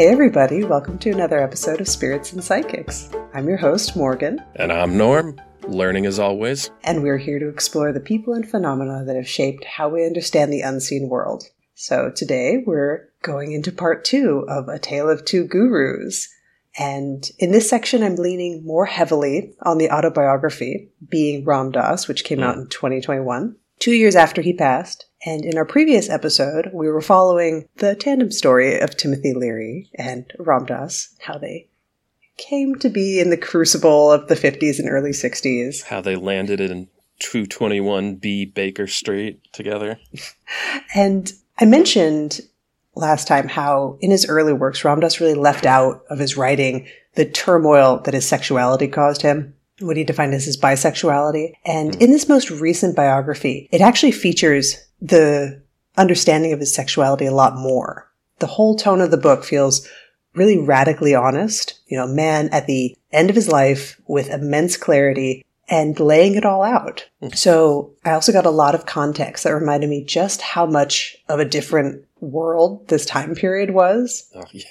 Hey, everybody, welcome to another episode of Spirits and Psychics. I'm your host, Morgan, And I'm Norm, learning as always. and we're here to explore the people and phenomena that have shaped how we understand the unseen world. So today we're going into part two of A Tale of Two Gurus. And in this section, I'm leaning more heavily on the autobiography, Being Ram Dass, which came hmm. out in 2021, two years after he passed. And in our previous episode, we were following the tandem story of Timothy Leary and Ram Dass, how they came to be in the crucible of the 50s and early 60s. How they landed in 221B Baker Street together. And I mentioned last time how in his early works, Ram Dass really left out of his writing the turmoil that his sexuality caused him, what he defined as his bisexuality. And hmm. in this most recent biography, it actually features the understanding of his sexuality a lot more. The whole tone of the book feels really radically honest, you know, a man at the end of his life with immense clarity and laying it all out. Mm. So I also got a lot of context that reminded me just how much of a different world this time period was. Oh, yeah.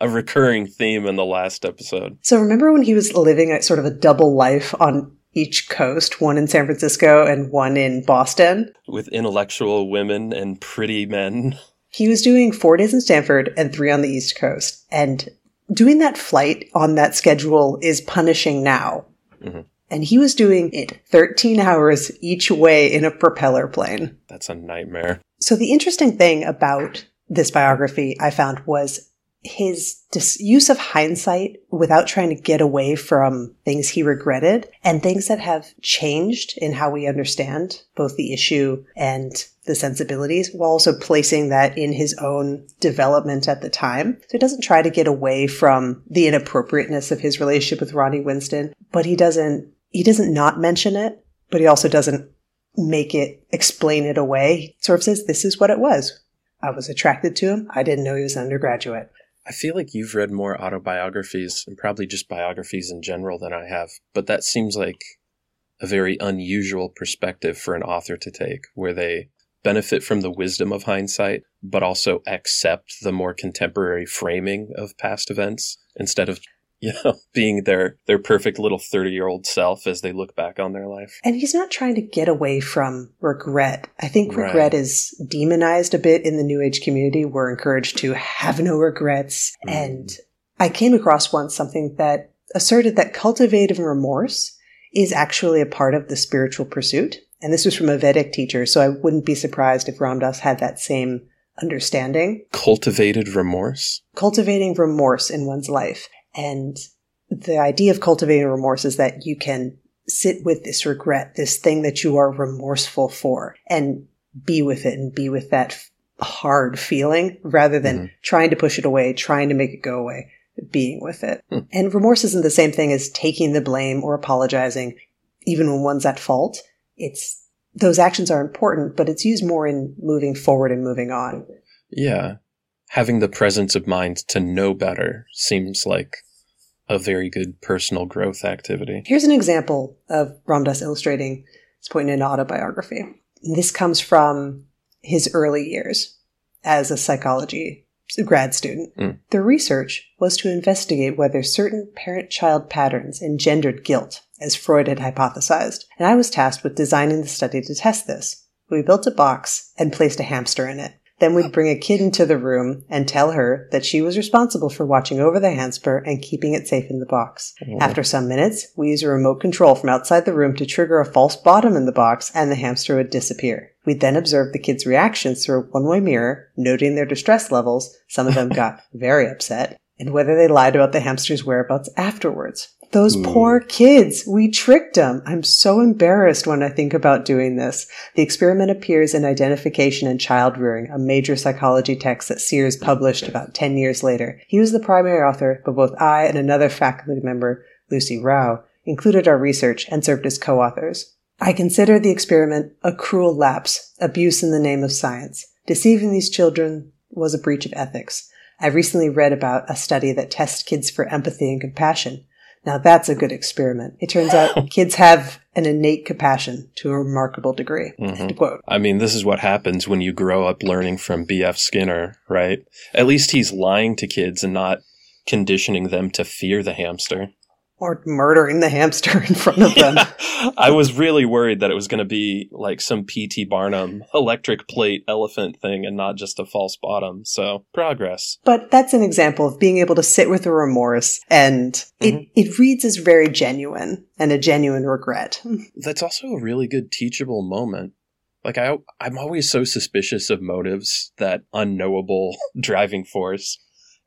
A recurring theme in the last episode. So remember when he was living a sort of a double life on each coast, one in San Francisco and one in Boston? With intellectual women and pretty men. He was doing four days in Stanford and three on the East Coast. And doing that flight on that schedule is punishing now. Mhm. And he was doing it 13 hours each way in a propeller plane. That's a nightmare. So the interesting thing about this biography I found was his dis- use of hindsight without trying to get away from things he regretted and things that have changed in how we understand both the issue and the sensibilities while also placing that in his own development at the time. So he doesn't try to get away from the inappropriateness of his relationship with Ronnie Winston, but he doesn't he doesn't not mention it, but he also doesn't make it explain it away. He sort of says this is what it was. I was attracted to him. I didn't know he was an undergraduate. I feel like you've read more autobiographies and probably just biographies in general than I have, but that seems like a very unusual perspective for an author to take, where they benefit from the wisdom of hindsight, but also accept the more contemporary framing of past events instead of, you know, being their, their perfect little 30 year old self as they look back on their life. And he's not trying to get away from regret. I think Right. regret is demonized a bit in the New Age community. We're encouraged to have no regrets. Mm. And I came across once something that asserted that cultivative remorse is actually a part of the spiritual pursuit. And this was from a Vedic teacher, so I wouldn't be surprised if Ram Dass had that same understanding. Cultivated remorse? Cultivating remorse in one's life. And the idea of cultivating remorse is that you can sit with this regret, this thing that you are remorseful for, and be with it and be with that hard feeling rather than Mhm. trying to push it away, trying to make it go away, being with it. Hmm. And remorse isn't the same thing as taking the blame or apologizing, even when one's at fault. It's those actions are important, but it's used more in moving forward and moving on. Yeah. Having the presence of mind to know better seems like a very good personal growth activity. Here's an example of Ram Dass illustrating his point in an autobiography. This comes from his early years as a psychology grad student. Mm. The research was to investigate whether certain parent child patterns engendered guilt, as Freud had hypothesized, and I was tasked with designing the study to test this. We built a box and placed a hamster in it. Then we'd oh. bring a kid into the room and tell her that she was responsible for watching over the hamster and keeping it safe in the box. Oh. After some minutes, we used a remote control from outside the room to trigger a false bottom in the box and the hamster would disappear. We'd then observe the kids' reactions through a one-way mirror, noting their distress levels. Some of them got very upset and whether they lied about the hamster's whereabouts afterwards. Those Ooh. poor kids. We tricked them. I'm so embarrassed when I think about doing this. The experiment appears in Identification and Child Rearing, a major psychology text that Sears published about 10 years later. He was the primary author, but both I and another faculty member, Lucy Rau, included our research and served as co-authors. I consider the experiment a cruel lapse, abuse in the name of science. Deceiving these children was a breach of ethics. I recently read about a study that tests kids for empathy and compassion. Now that's a good experiment. It turns out kids have an innate compassion to a remarkable degree. Mhm. Quote. I mean, this is what happens when you grow up learning from B.F. Skinner, right? At least he's lying to kids and not conditioning them to fear the hamster. Or murdering the hamster in front of them. I was really worried that it was going to be like some P.T. Barnum electric plate elephant thing and not just a false bottom. So, progress. But that's an example of being able to sit with the remorse and Mhm. it, it reads as very genuine and a genuine regret. That's also a really good teachable moment. Like I I'm always so suspicious of motives, that unknowable driving force,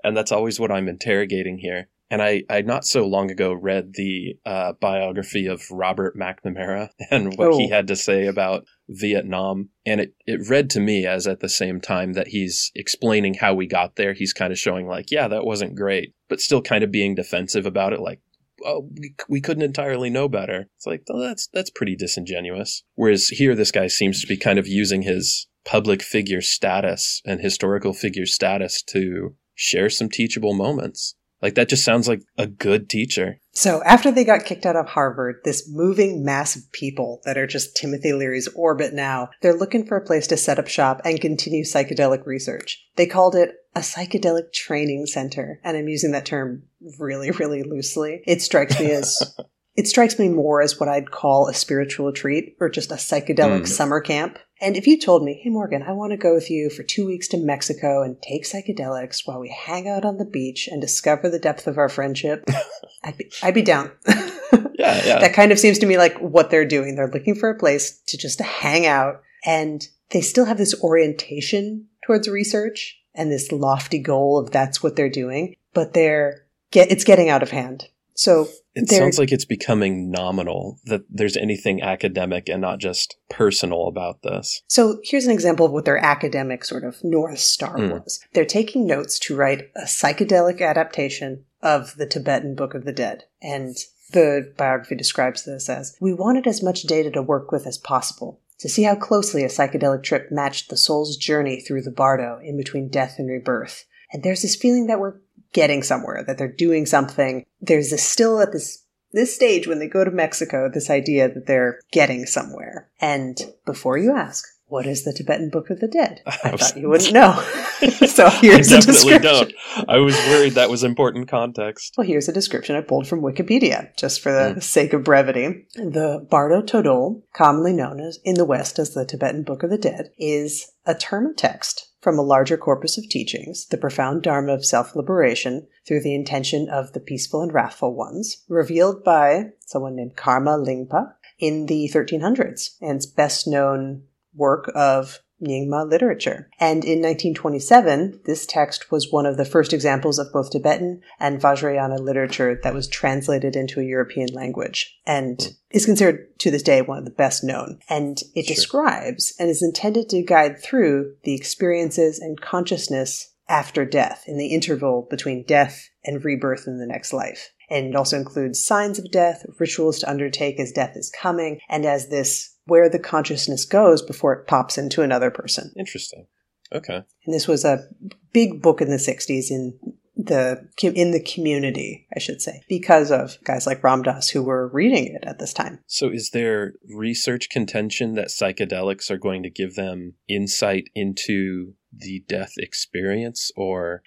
and that's always what I'm interrogating here. And I, I not so long ago read the uh, biography of Robert McNamara and what he Oh. had to say about Vietnam. And it, it read to me as at the same time that he's explaining how we got there. He's kind of showing like, yeah, that wasn't great, but still kind of being defensive about it. Like, oh, we, we couldn't entirely know better. It's like, oh, that's, that's pretty disingenuous. Whereas here, this guy seems to be kind of using his public figure status and historical figure status to share some teachable moments. Like that just sounds like a good teacher. So after they got kicked out of Harvard, this moving mass of people that are just Timothy Leary's orbit now, they're looking for a place to set up shop and continue psychedelic research. They called it a psychedelic training center, and I'm using that term really, really loosely. It strikes me as it strikes me more as what I'd call a spiritual retreat or just a psychedelic Mm. summer camp. And if you told me, hey Morgan, I want to go with you for two weeks to Mexico and take psychedelics while we hang out on the beach and discover the depth of our friendship, I'd be, I'd be down. Yeah, yeah. That kind of seems to me like what they're doing. They're looking for a place to just hang out and they still have this orientation towards research and this lofty goal of that's what they're doing, but they're get it's getting out of hand. So It sounds like it's becoming nominal that there's anything academic and not just personal about this. So here's an example of what their academic sort of North Star Mm. was. They're taking notes to write a psychedelic adaptation of the Tibetan Book of the Dead. And the biography describes this as We wanted as much data to work with as possible, to see how closely a psychedelic trip matched the soul's journey through the bardo in between death and rebirth. And there's this feeling that we're getting somewhere, that they're doing something. There's this still at this this stage when they go to Mexico, this idea that they're getting somewhere. And before you ask, what is the Tibetan Book of the Dead? I thought you wouldn't know. so I here's a definitely description. don't. I was worried that was important context. Well, here's a description I pulled from Wikipedia, just for the hmm. sake of brevity. The Bardo Thodol, commonly known as in the West as the Tibetan Book of the Dead, is a term of text from a larger corpus of teachings, the profound dharma of self-liberation through the intention of the peaceful and wrathful ones, revealed by someone named Karma Lingpa in the 1300s, and best known work of Nyingma literature. And in 1927, this text was one of the first examples of both Tibetan and Vajrayana literature that was translated into a European language and is considered to this day one of the best known. And it Sure. describes and is intended to guide through the experiences and consciousness after death, in the interval between death and rebirth in the next life. And it also includes signs of death, rituals to undertake as death is coming, and as this where the consciousness goes before it pops into another person. Interesting. Okay. And this was a big book in the 60s in the in the community, I should say, because of guys like Ram Dass who were reading it at this time. So, is there research contention that psychedelics are going to give them insight into the death experience? Or,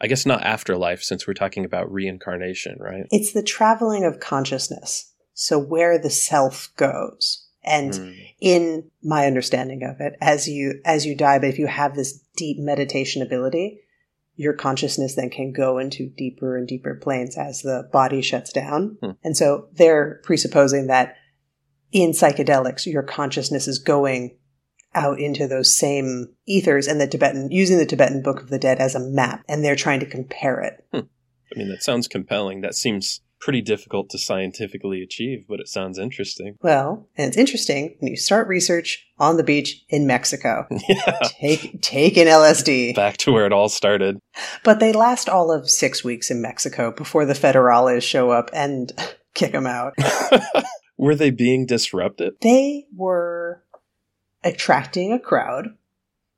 I guess not afterlife, since we're talking about reincarnation, right? It's the traveling of consciousness. So where the self goes. And Mm. in my understanding of it, as you as you die, but if you have this deep meditation ability, your consciousness then can go into deeper and deeper planes as the body shuts down. Hmm. And so they're presupposing that in psychedelics, your consciousness is going out into those same ethers and the Tibetan using the Tibetan Book of the Dead as a map, and they're trying to compare it. I mean, that sounds compelling. That seems pretty difficult to scientifically achieve, but it sounds interesting. Well, and it's interesting when you start research on the beach in Mexico. yeah. Take take an LSD. Back to where it all started. But they last all of six weeks in Mexico before the federales show up and kick them out. Were they being disrupted? They were attracting a crowd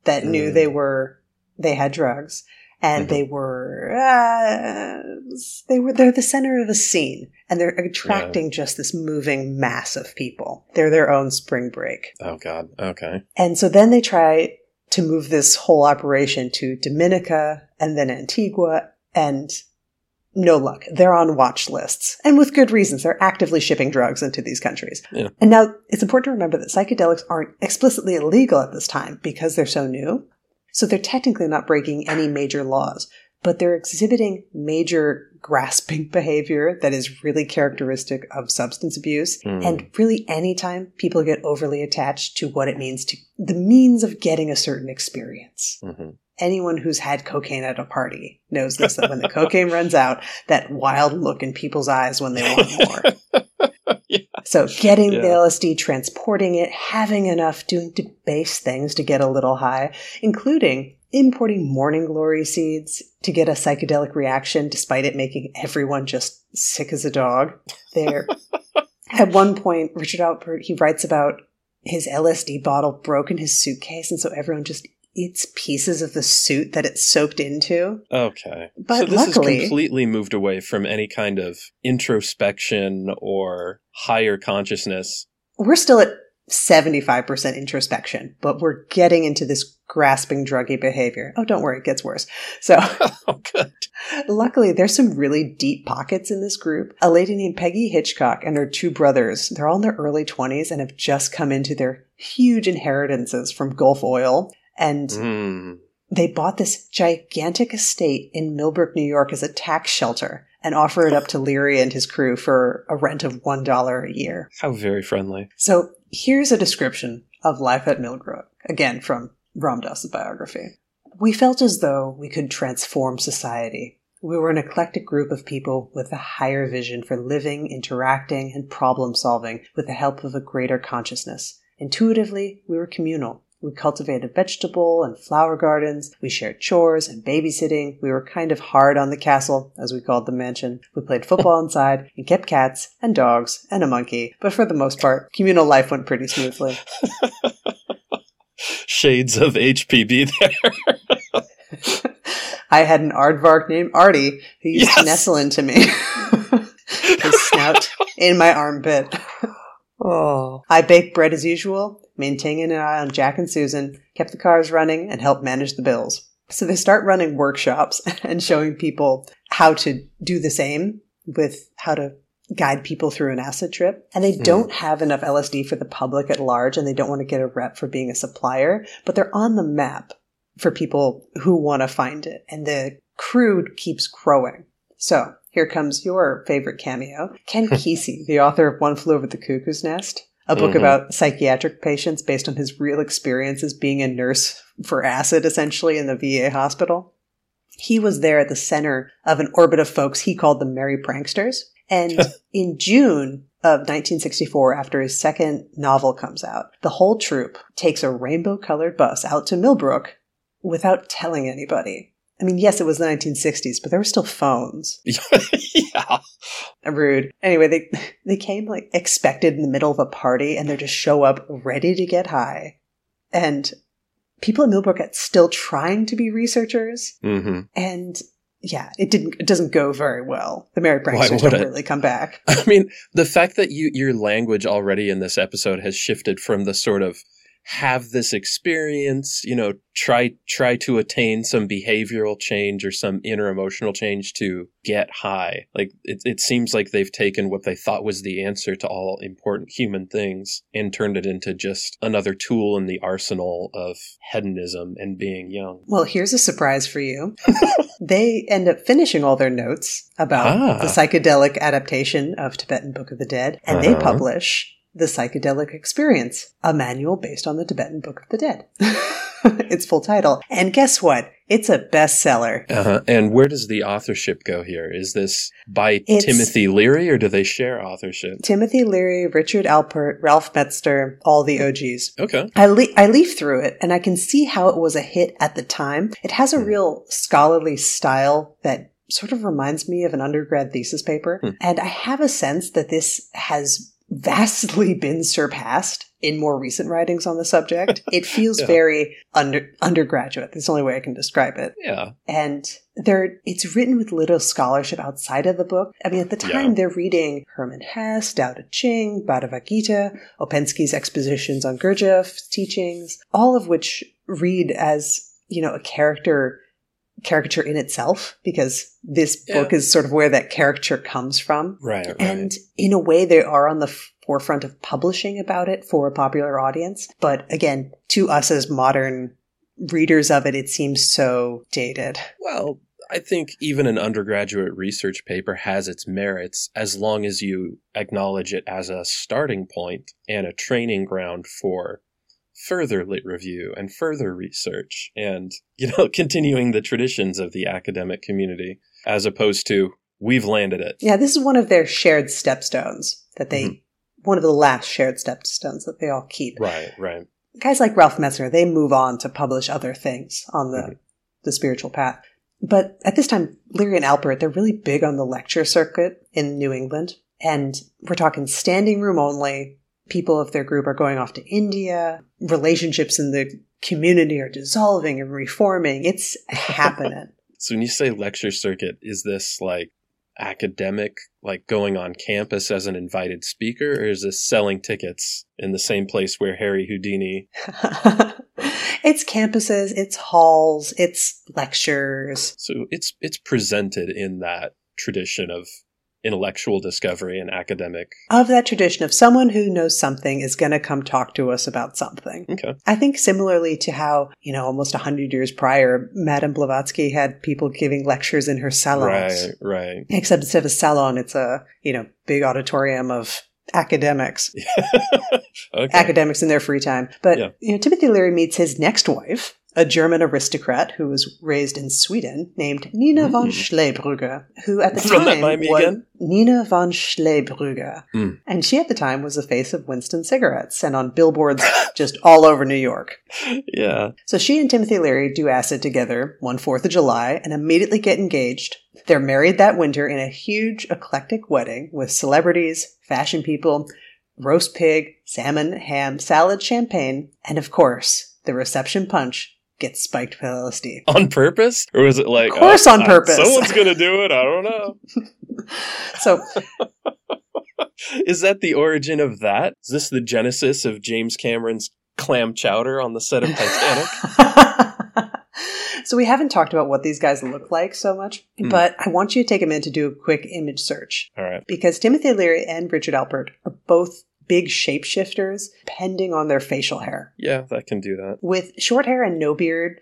that knew Mm. they were they had drugs, and Mm-hmm. they were uh, they were they're the center of a scene. And they're attracting just this moving mass of people. They're their own spring break. Oh God. Okay. and so then they try to move this whole operation to dominica and then antigua and no luck. They're on watch lists. And with good reasons. They're actively shipping drugs into these countries. Yeah. and now it's important to remember that psychedelics aren't explicitly illegal at this time because they're so new so they're technically not breaking any major laws, but they're exhibiting major grasping behavior that is really characteristic of substance abuse. Hmm. And really, anytime people get overly attached to what it means to the means of getting a certain experience. hmm Anyone who's had cocaine at a party knows this that when the cocaine runs out, that wild look in people's eyes when they want more. Yeah. So getting the LSD, transporting it, having enough, doing debased things to get a little high, including importing morning glory seeds to get a psychedelic reaction despite it making everyone just sick as a dog. There. At one point, Richard Alpert, he writes about his LSD bottle broke in his suitcase, and so everyone just eats pieces of the suit that it soaked into. Okay. But so this luckily- is completely moved away from any kind of introspection or higher consciousness. we're still at 75% introspection, but we're getting into this grasping druggy behavior. Oh, don't worry, it gets worse. So, Oh, good. luckily, there's some really deep pockets in this group. A lady named Peggy Hitchcock and her two brothers, they're all in their early 20s and have just come into their huge inheritances from Gulf Oil. And Mm. they bought this gigantic estate in Millbrook, New York as a tax shelter and offer it up to Leary and his crew for a rent of $1 a year. How very friendly. So here's a description of life at Millbrook, again from Ram Dass's biography. We felt as though we could transform society. We were an eclectic group of people with a higher vision for living, interacting, and problem solving with the help of a greater consciousness. Intuitively, we were communal. We cultivated vegetable and flower gardens. We shared chores and babysitting. We were kind of hard on the castle, as we called the mansion. We played football inside and kept cats and dogs and a monkey. But for the most part, communal life went pretty smoothly. Shades of HPB there. I had an aardvark named Artie who used to nestle into me. His snout in my armpit. Oh. I baked bread as usual, maintaining an eye on Jack and Susan, kept the cars running, and helped manage the bills. So they start running workshops and showing people how to do the same with how to guide people through an acid trip. And they Hmm. don't have enough LSD for the public at large, and they don't want to get a rep for being a supplier, but they're on the map for people who want to find it. And the crew keeps growing. So here comes your favorite cameo Ken Kesey, the author of One Flew Over the Cuckoo's Nest, a book Mhm. about psychiatric patients based on his real experiences being a nurse for acid, essentially, in the VA hospital. He was there at the center of an orbit of folks he called the Merry Pranksters. And in June of 1964, after his second novel comes out, the whole troupe takes a rainbow colored bus out to Millbrook without telling anybody. I mean, yes, it was the 1960s, but there were still phones. yeah. Rude. Anyway, they they came like expected in the middle of a party, and they just show up ready to get high. And people at Millbrook are still trying to be researchers, hmm and yeah, it didn't. It doesn't go very well. The Why Pranksters don't really come back. I mean, the fact that you your language already in this episode has shifted from the sort of have this experience, you know, try try to attain some behavioral change or some inner emotional change to get high. Like it it seems like they've taken what they thought was the answer to all important human things and turned it into just another tool in the arsenal of hedonism and being young. Well, here's a surprise for you. they end up finishing all their notes about Ah. the psychedelic adaptation of Tibetan Book of the Dead, and they Uh-huh. publish The Psychedelic Experience, a manual based on the Tibetan Book of the Dead. its full title. And guess what? It's a bestseller. Uh-huh. And where does the authorship go here? Is this by It's- Timothy Leary or do they share authorship? Timothy Leary, Richard Alpert, Ralph Metzner, all the OGs. Okay. I, le- I leaf through it and I can see how it was a hit at the time. It has a Hmm. real scholarly style that sort of reminds me of an undergrad thesis paper. Hmm. And I have a sense that this has vastly been surpassed in more recent writings on the subject. It feels Yeah. very under undergraduate. That's the only way I can describe it. Yeah. And there it's written with little scholarship outside of the book. I mean, at the time Yeah. they're reading Hermann Hesse, Dao De Ching, Bhagavad Gita, Ouspensky's expositions on Gurdjieff's teachings, all of which read as, you know, a character caricature in itself because this Yeah. book is sort of where that caricature comes from. Right. Right. And in a way, they are on the forefront of publishing about it for a popular audience. But again, to us as modern readers of it, it seems so dated. Well, I think even an undergraduate research paper has its merits as long as you acknowledge it as a starting point and a training ground for further lit review and further research and, you know, continuing the traditions of the academic community as opposed to we've landed it. Yeah, this is one of their shared stepstones that they, Mhm. one of the last shared stepstones that they all keep. Right, right. Guys like Ralph Metzner, they move on to publish other things on the, Mhm. the spiritual path. But at this time, Leary and Alpert, they're really big on the lecture circuit in New England. And we're talking standing room only. People of their group are going off to India. Relationships in the community are dissolving and reforming. It's happening. So when you say lecture circuit, is this like academic, like going on campus as an invited speaker, or is this selling tickets in the same place where Harry Houdini? it's campuses, it's halls, it's lectures. So it's it's presented in that tradition of intellectual discovery and academic. Of that tradition of someone who knows something is going to come talk to us about something. Okay. I think similarly to how, you know, almost a hundred years prior, Madame Blavatsky had people giving lectures in her salons. Right, right. Except instead of a salon, it's a, you know, big auditorium of academics. okay. academics in their free time. But Yeah. you know, Timothy Leary meets his next wife, a German aristocrat who was raised in Sweden, named Nina von Mm. Schlebrügge, who at the Run that time by me was again? Nina von Schlebrügge, Mm. and she at the time was the face of Winston cigarettes and on billboards just all over New York. yeah. So she and Timothy Leary do acid together one Fourth of July and immediately get engaged. They're married that winter in a huge eclectic wedding with celebrities, fashion people, roast pig, salmon, ham, salad, champagne, and of course, the reception punch gets spiked with LSD. On purpose? Or was it like Of course oh, on I- purpose. someone's gonna do it, I don't know. So Is that the origin of that? Is this the genesis of James Cameron's clam chowder on the set of Titanic? so we haven't talked about what these guys look like so much, Hmm. but I want you to take a minute to do a quick image search. All right. because Timothy Leary and Richard Alpert are both big shapeshifters, depending on their facial hair. Yeah, that can do that. With short hair and no beard,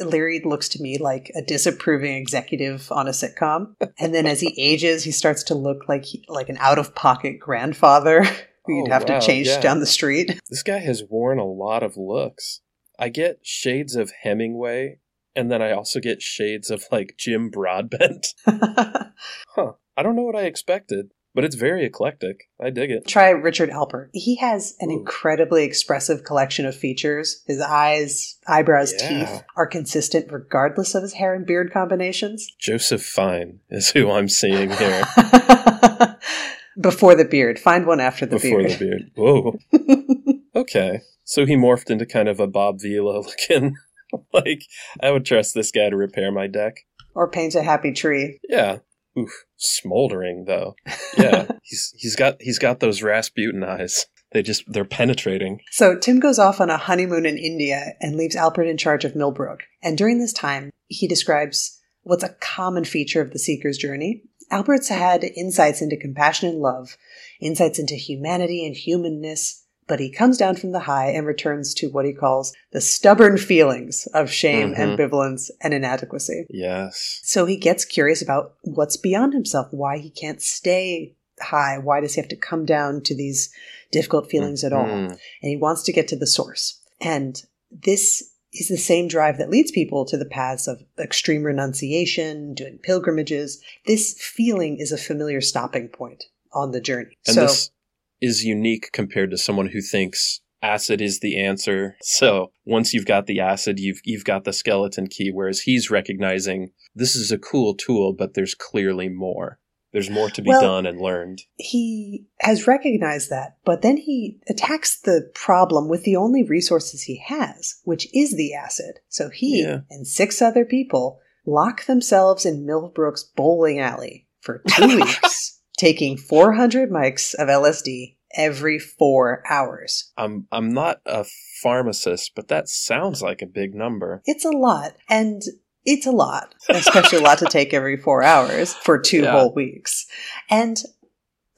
Leary looks to me like a disapproving executive on a sitcom. And then as he ages, he starts to look like he, like an out of pocket grandfather who you'd Oh, have wow, to chase yeah. down the street. This guy has worn a lot of looks. I get shades of Hemingway, and then I also get shades of like Jim Broadbent. Huh. I don't know what I expected, but it's very eclectic. I dig it. Try Richard Alpert. He has an Ooh. incredibly expressive collection of features. His eyes, eyebrows, Yeah. teeth are consistent regardless of his hair and beard combinations. Joseph Fiennes is who I'm seeing here Before the beard. Find one after the before beard. Before the beard. Whoa. Okay. So he morphed into kind of a Bob Vila looking. like, I would trust this guy to repair my deck. or paint a happy tree. Yeah. Oof. Smoldering though. Yeah. he's he's got he's got those Rasputin eyes. They just they're penetrating. So Tim goes off on a honeymoon in India and leaves Alfred in charge of Millbrook. And during this time, he describes what's a common feature of the seeker's journey. Albert's had insights into compassion and love, insights into humanity and humanness, but he comes down from the high and returns to what he calls the stubborn feelings of shame, Mhm. ambivalence, and inadequacy. Yes. So he gets curious about what's beyond himself, why he can't stay high, why does he have to come down to these difficult feelings at all? Mhm. And he wants to get to the source. And this is the same drive that leads people to the paths of extreme renunciation, doing pilgrimages. This feeling is a familiar stopping point on the journey. And so this is unique compared to someone who thinks acid is the answer. So once you've got the acid, you've you've got the skeleton key. Whereas he's recognizing this is a cool tool, but there's clearly more. There's more to be Well- done and learned. He has recognized that, but then he attacks the problem with the only resources he has, which is the acid. So he Yeah. and six other people lock themselves in Millbrook's bowling alley for two weeks, taking 400 mics of LSD every four hours. I'm I'm not a pharmacist, but that sounds like a big number. It's a lot, and it's a lot, especially a lot to take every four hours for two Yeah. whole weeks. And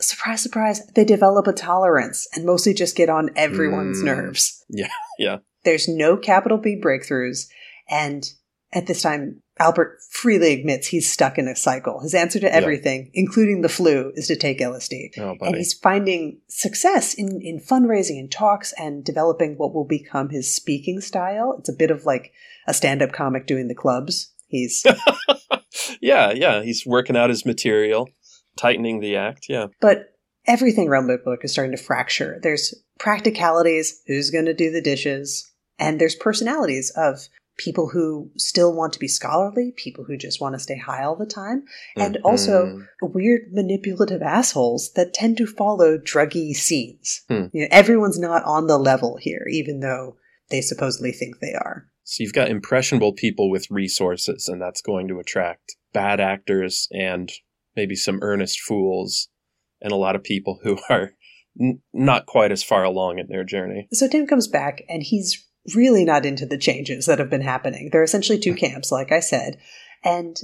surprise, surprise, they develop a tolerance and mostly just get on everyone's Mm. nerves. Yeah, yeah. There's no capital B breakthroughs, and at this time, Albert freely admits he's stuck in a cycle. His answer to Yeah. everything, including the flu, is to take LSD. Oh, And he's finding success in, in fundraising and talks and developing what will become his speaking style. It's a bit of like a stand up comic doing the clubs. He's, yeah, yeah. He's working out his material, tightening the act. Yeah. but everything around the book is starting to fracture. There's practicalities, who's going to do the dishes, and there's personalities of people who still want to be scholarly, people who just want to stay high all the time, and also Mhm. weird manipulative assholes that tend to follow druggy scenes. Hmm. You know, everyone's not on the level here, even though they supposedly think they are. So you've got impressionable people with resources, and that's going to attract bad actors and maybe some earnest fools, and a lot of people who are n- not quite as far along in their journey. So Tim comes back and he's really not into the changes that have been happening. There are essentially two camps, like I said, and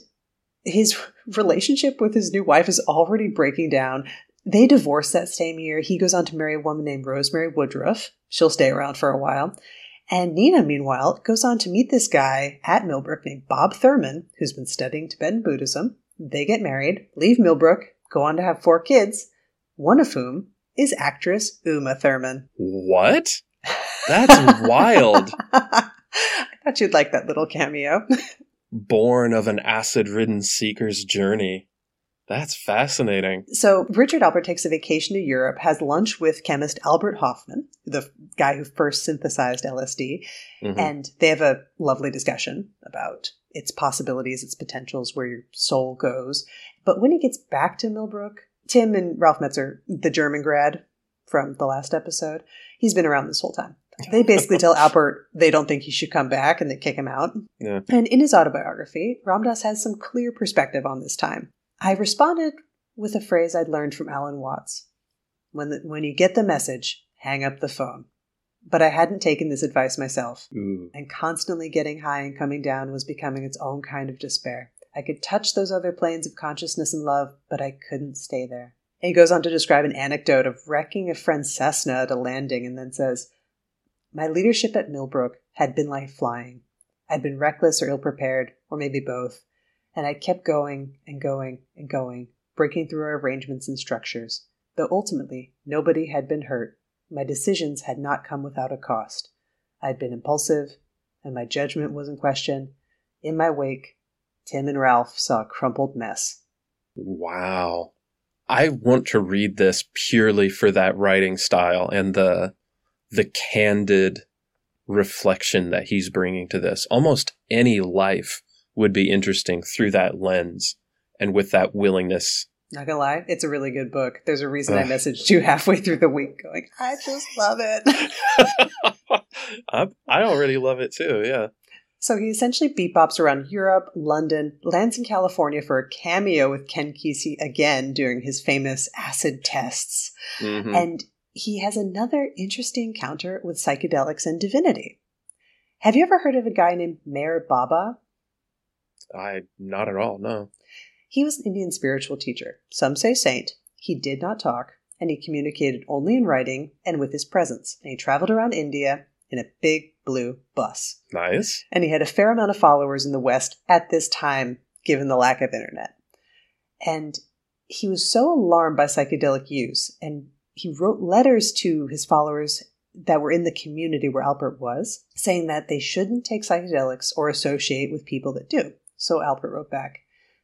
his relationship with his new wife is already breaking down. They divorce that same year. He goes on to marry a woman named Rosemary Woodruff. She'll stay around for a while. And Nina, meanwhile, goes on to meet this guy at Millbrook named Bob Thurman, who's been studying Tibetan Buddhism. They get married, leave Millbrook, go on to have four kids, one of whom is actress Uma Thurman. What? That's wild. I thought you'd like that little cameo. Born of an acid ridden seeker's journey. That's fascinating. So Richard Albert takes a vacation to Europe, has lunch with chemist Albert Hofmann, the guy who first synthesized LSD, Mhm. and they have a lovely discussion about its possibilities, its potentials, where your soul goes. But when he gets back to Millbrook, Tim and Ralph Metzner, the German grad from the last episode, he's been around this whole time. They basically tell Albert they don't think he should come back and they kick him out. Yeah. And in his autobiography, Ram Dass has some clear perspective on this time. I responded with a phrase I'd learned from Alan Watts. When, the, when you get the message, hang up the phone. But I hadn't taken this advice myself, Ooh. and constantly getting high and coming down was becoming its own kind of despair. I could touch those other planes of consciousness and love, but I couldn't stay there. And he goes on to describe an anecdote of wrecking a friend's Cessna at a landing and then says, My leadership at Millbrook had been like flying. I'd been reckless or ill prepared, or maybe both, and I kept going and going and going, breaking through our arrangements and structures. Though ultimately nobody had been hurt, my decisions had not come without a cost. I'd been impulsive, and my judgment was in question. In my wake, Tim and Ralph saw a crumpled mess. Wow. I want to read this purely for that writing style and the the candid reflection that he's bringing to this. Almost any life would be interesting through that lens and with that willingness. Not gonna lie, it's a really good book. There's a reason I messaged you halfway through the week going, I just love it. I, I already love it too. Yeah. So he essentially bebops around Europe, London, lands in California for a cameo with Ken Kesey again during his famous acid tests. Mhm. And he has another interesting encounter with psychedelics and divinity. Have you ever heard of a guy named Meher Baba? I not at all. No. He was an Indian spiritual teacher. Some say saint. He did not talk, and he communicated only in writing and with his presence. And he traveled around India in a big blue bus. Nice. And he had a fair amount of followers in the West at this time, given the lack of internet. And he was so alarmed by psychedelic use, and he wrote letters to his followers that were in the community where Albert was, saying that they shouldn't take psychedelics or associate with people that do. So Albert wrote back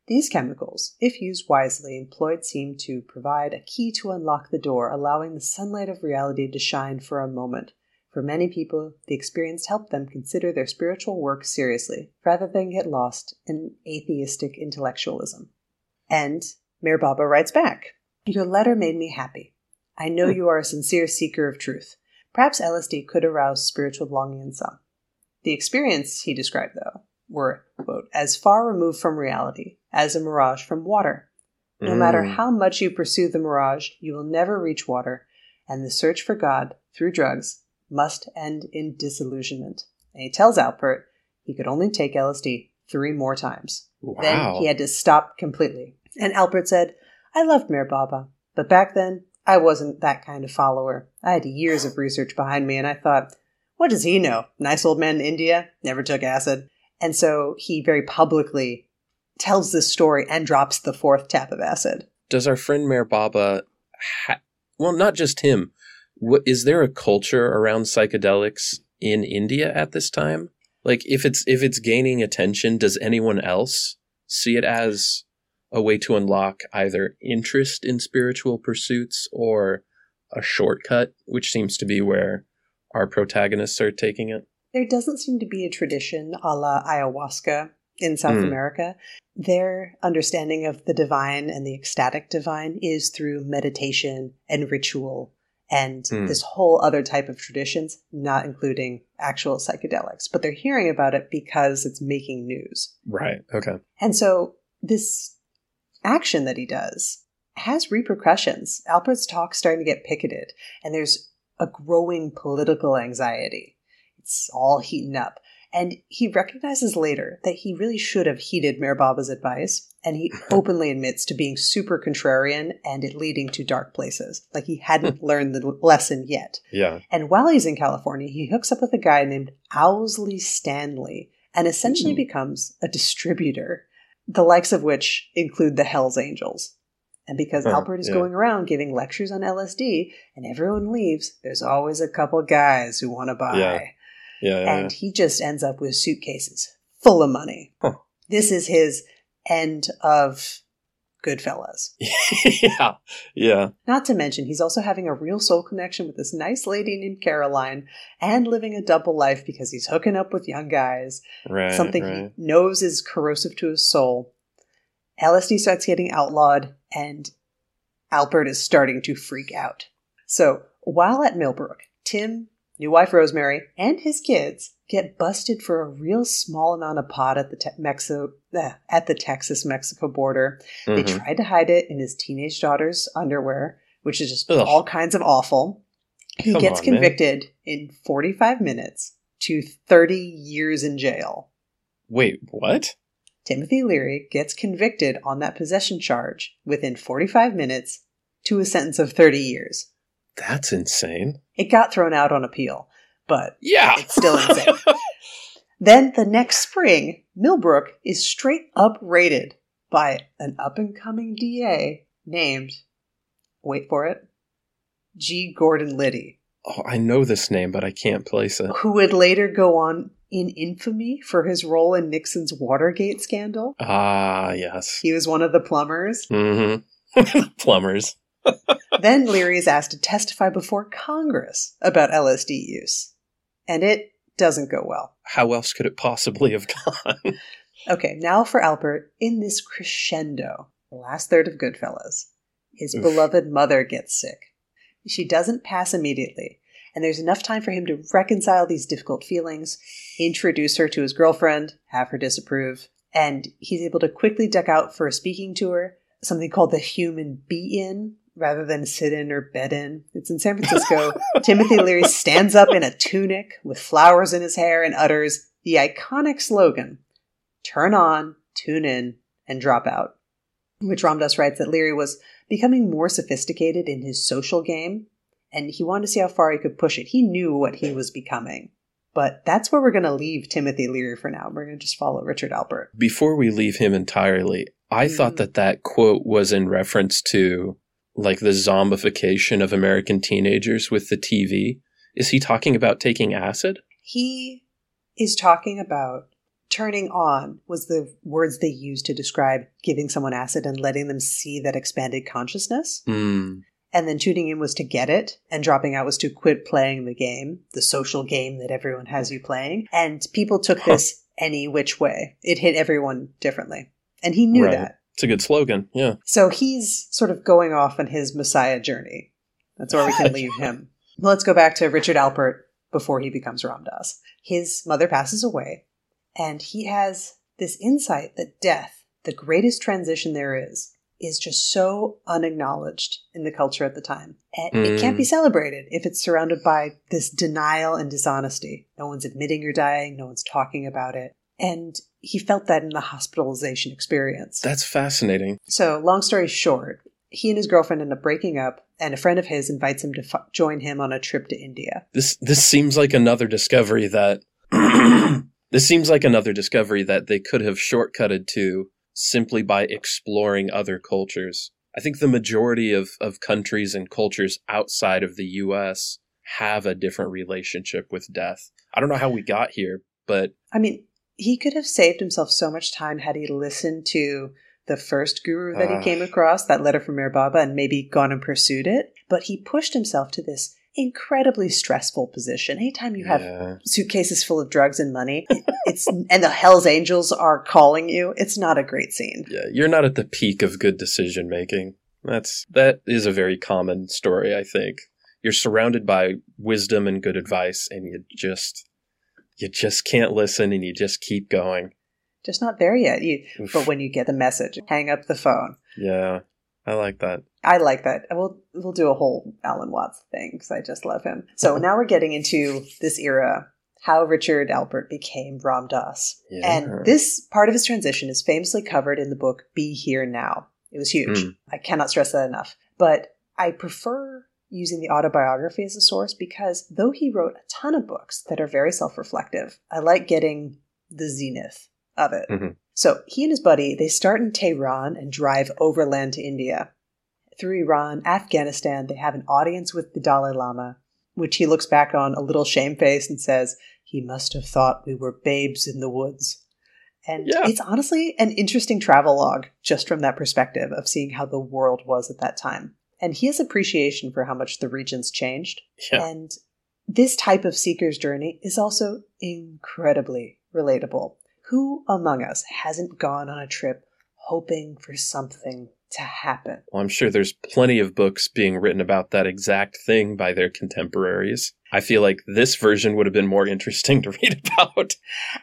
These chemicals, if used wisely, employed seem to provide a key to unlock the door, allowing the sunlight of reality to shine for a moment. For many people, the experience helped them consider their spiritual work seriously, rather than get lost in atheistic intellectualism. And Meher Baba writes back Your letter made me happy. I know you are a sincere seeker of truth. Perhaps LSD could arouse spiritual longing in some. The experience he described, though, were, quote, as far removed from reality as a mirage from water. No Mm. matter how much you pursue the mirage, you will never reach water, and the search for God through drugs must end in disillusionment. And he tells Alpert he could only take LSD three more times. Then he had to stop completely. And Alpert said, I loved Meher Baba, but back then I wasn't that kind of follower. I had years of research behind me, and I thought, what does he know? Nice old man in India, never took acid. And so he very publicly tells this story and drops the fourth tap of acid. Does our friend Meher Baba, ha- well, not just him, what, is there a culture around psychedelics in India at this time? Like, if it's if it's gaining attention, does anyone else see it as a way to unlock either interest in spiritual pursuits or a shortcut, which seems to be where our protagonists are taking it? There doesn't seem to be a tradition a la ayahuasca in South Hmm. America. Their understanding of the divine and the ecstatic divine is through meditation and ritual and Hmm. this whole other type of traditions, not including actual psychedelics. But they're hearing about it because it's making news. Right. Okay. And so this action that he does has repercussions. Alpert's talk's starting to get picketed, and there's a growing political anxiety. It's all heating up. And he recognizes later that he really should have heeded Meher Baba's advice, and he openly admits to being super contrarian and it leading to dark places. Like he hadn't learned the lesson yet. Yeah. And while he's in California, he hooks up with a guy named Owsley Stanley and essentially Ooh. becomes a distributor, the likes of which include the Hells Angels. And because Albert is yeah. going around giving lectures on LSD and everyone leaves, there's always a couple guys who want to buy. Yeah. Yeah. yeah, And he just ends up with suitcases full of money. Huh. This is his end of Goodfellas. yeah. Yeah. Not to mention, he's also having a real soul connection with this nice lady named Caroline and living a double life because he's hooking up with young guys, Right. something right. he knows is corrosive to his soul. LSD starts getting outlawed, and Albert is starting to freak out. So, while at Millbrook, Tim, new wife Rosemary, and his kids get busted for a real small amount of pot at the te- eh, at the Texas-Mexico border. They Mhm. tried to hide it in his teenage daughter's underwear, which is just Ugh. all kinds of awful. He Come gets on, man. convicted in 45 minutes to 30 years in jail. Wait, what? Timothy Leary gets convicted on that possession charge within 45 minutes to a sentence of 30 years. That's insane. It got thrown out on appeal, but Yeah. it's still insane. then the next spring, Millbrook is straight up raided by an up and coming DA named, wait for it, G. Gordon Liddy, oh, I know this name, but I can't place it. who would later go on in infamy for his role in Nixon's Watergate scandal. Ah, yes. He was one of the plumbers. Mm-hmm. Plumbers. then Leary is asked to testify before Congress about LSD use. And it doesn't go well. How else could it possibly have gone? Okay, now for Albert, in this crescendo, the last third of Goodfellas, his Oof. beloved mother gets sick. She doesn't pass immediately, and there's enough time for him to reconcile these difficult feelings, introduce her to his girlfriend, have her disapprove, and he's able to quickly duck out for a speaking tour, something called the Human Be In, rather than sit in or bed in. It's in San Francisco. Timothy Leary stands up in a tunic with flowers in his hair and utters the iconic slogan turn on, tune in, and drop out. Which Ram Dass writes that Leary was becoming more sophisticated in his social game, and he wanted to see how far he could push it. He knew what he was becoming. But that's where we're going to leave Timothy Leary for now. We're going to just follow Richard Alpert. Before we leave him entirely, I Mm. thought that that quote was in reference to like the zombification of American teenagers with the TV. Is he talking about taking acid? He is talking about turning on was the words they used to describe giving someone acid and letting them see that expanded consciousness. Hmm. And then tuning in was to get it, and dropping out was to quit playing the game, the social game that everyone has you playing. And people took this any which way. It hit everyone differently. And he knew Right. that. It's a good slogan. Yeah. So he's sort of going off on his Messiah journey. That's where we can leave him. Let's go back to Richard Alpert before he becomes Ram Dass. His mother passes away, and he has this insight that death, the greatest transition there is, is just so unacknowledged in the culture at the time. And mm. it can't be celebrated if it's surrounded by this denial and dishonesty. No one's admitting you're dying, no one's talking about it. And he felt that in the hospitalization experience. That's fascinating. So, long story short, he and his girlfriend end up breaking up, and a friend of his invites him to f- join him on a trip to India. This this seems like another discovery that this seems like another discovery that they could have shortcutted to simply by exploring other cultures. I think the majority of, of countries and cultures outside of the US have a different relationship with death. I don't know how we got here, but I mean, he could have saved himself so much time had he listened to the first guru that uh, he came across, that letter from Meher Baba, and maybe gone and pursued it. But he pushed himself to this incredibly stressful position. Anytime you have yeah. suitcases full of drugs and money, it's and the Hell's Angels are calling you, it's not a great scene. Yeah, you're not at the peak of good decision making. That's that is a very common story, I think. You're surrounded by wisdom and good advice and you just you just can't listen and you just keep going. Just not there yet. You but when you get the message, hang up the phone. Yeah. I like that. I like that. We'll we'll do a whole Alan Watts thing because I just love him. So now we're getting into this era, how Richard Alpert became Ram Dass, yeah. and this part of his transition is famously covered in the book "Be Here Now." It was huge. Mm. I cannot stress that enough. But I prefer using the autobiography as a source because though he wrote a ton of books that are very self-reflective, I like getting the zenith of it. Mm-hmm. So he and his buddy, they start in Tehran and drive overland to India. Through Iran, Afghanistan, they have an audience with the Dalai Lama, which he looks back on a little shamefaced and says, he must have thought we were babes in the woods. And yeah. it's honestly an interesting travel log just from that perspective of seeing how the world was at that time. And he has appreciation for how much the region's changed. Yeah. And this type of seeker's journey is also incredibly relatable. Who among us hasn't gone on a trip hoping for something to happen? Well, I'm sure there's plenty of books being written about that exact thing by their contemporaries. I feel like this version would have been more interesting to read about.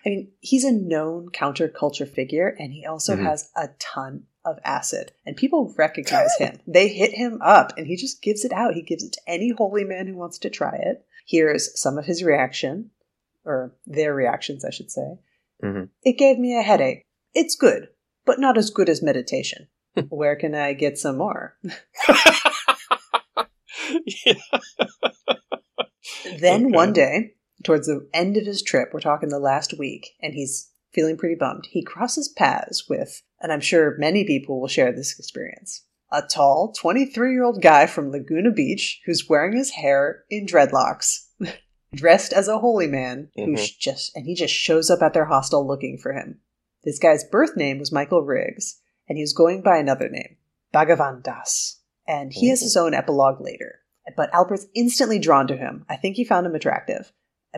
I mean, he's a known counterculture figure, and he also mm-hmm. has a ton of acid, and people recognize him. They hit him up, and he just gives it out. He gives it to any holy man who wants to try it. Here's some of his reaction, or their reactions, I should say. Mm-hmm. It gave me a headache. It's good, but not as good as meditation. Where can I get some more? then okay. one day, towards the end of his trip, we're talking the last week, and he's feeling pretty bummed. He crosses paths with, and I'm sure many people will share this experience, a tall 23 year old guy from Laguna Beach who's wearing his hair in dreadlocks dressed as a holy man mm-hmm. who's just and he just shows up at their hostel looking for him. This guy's birth name was Michael Riggs, and he was going by another name, Bhagavan Das. And he mm-hmm. has his own epilogue later. But Albert's instantly drawn to him. I think he found him attractive,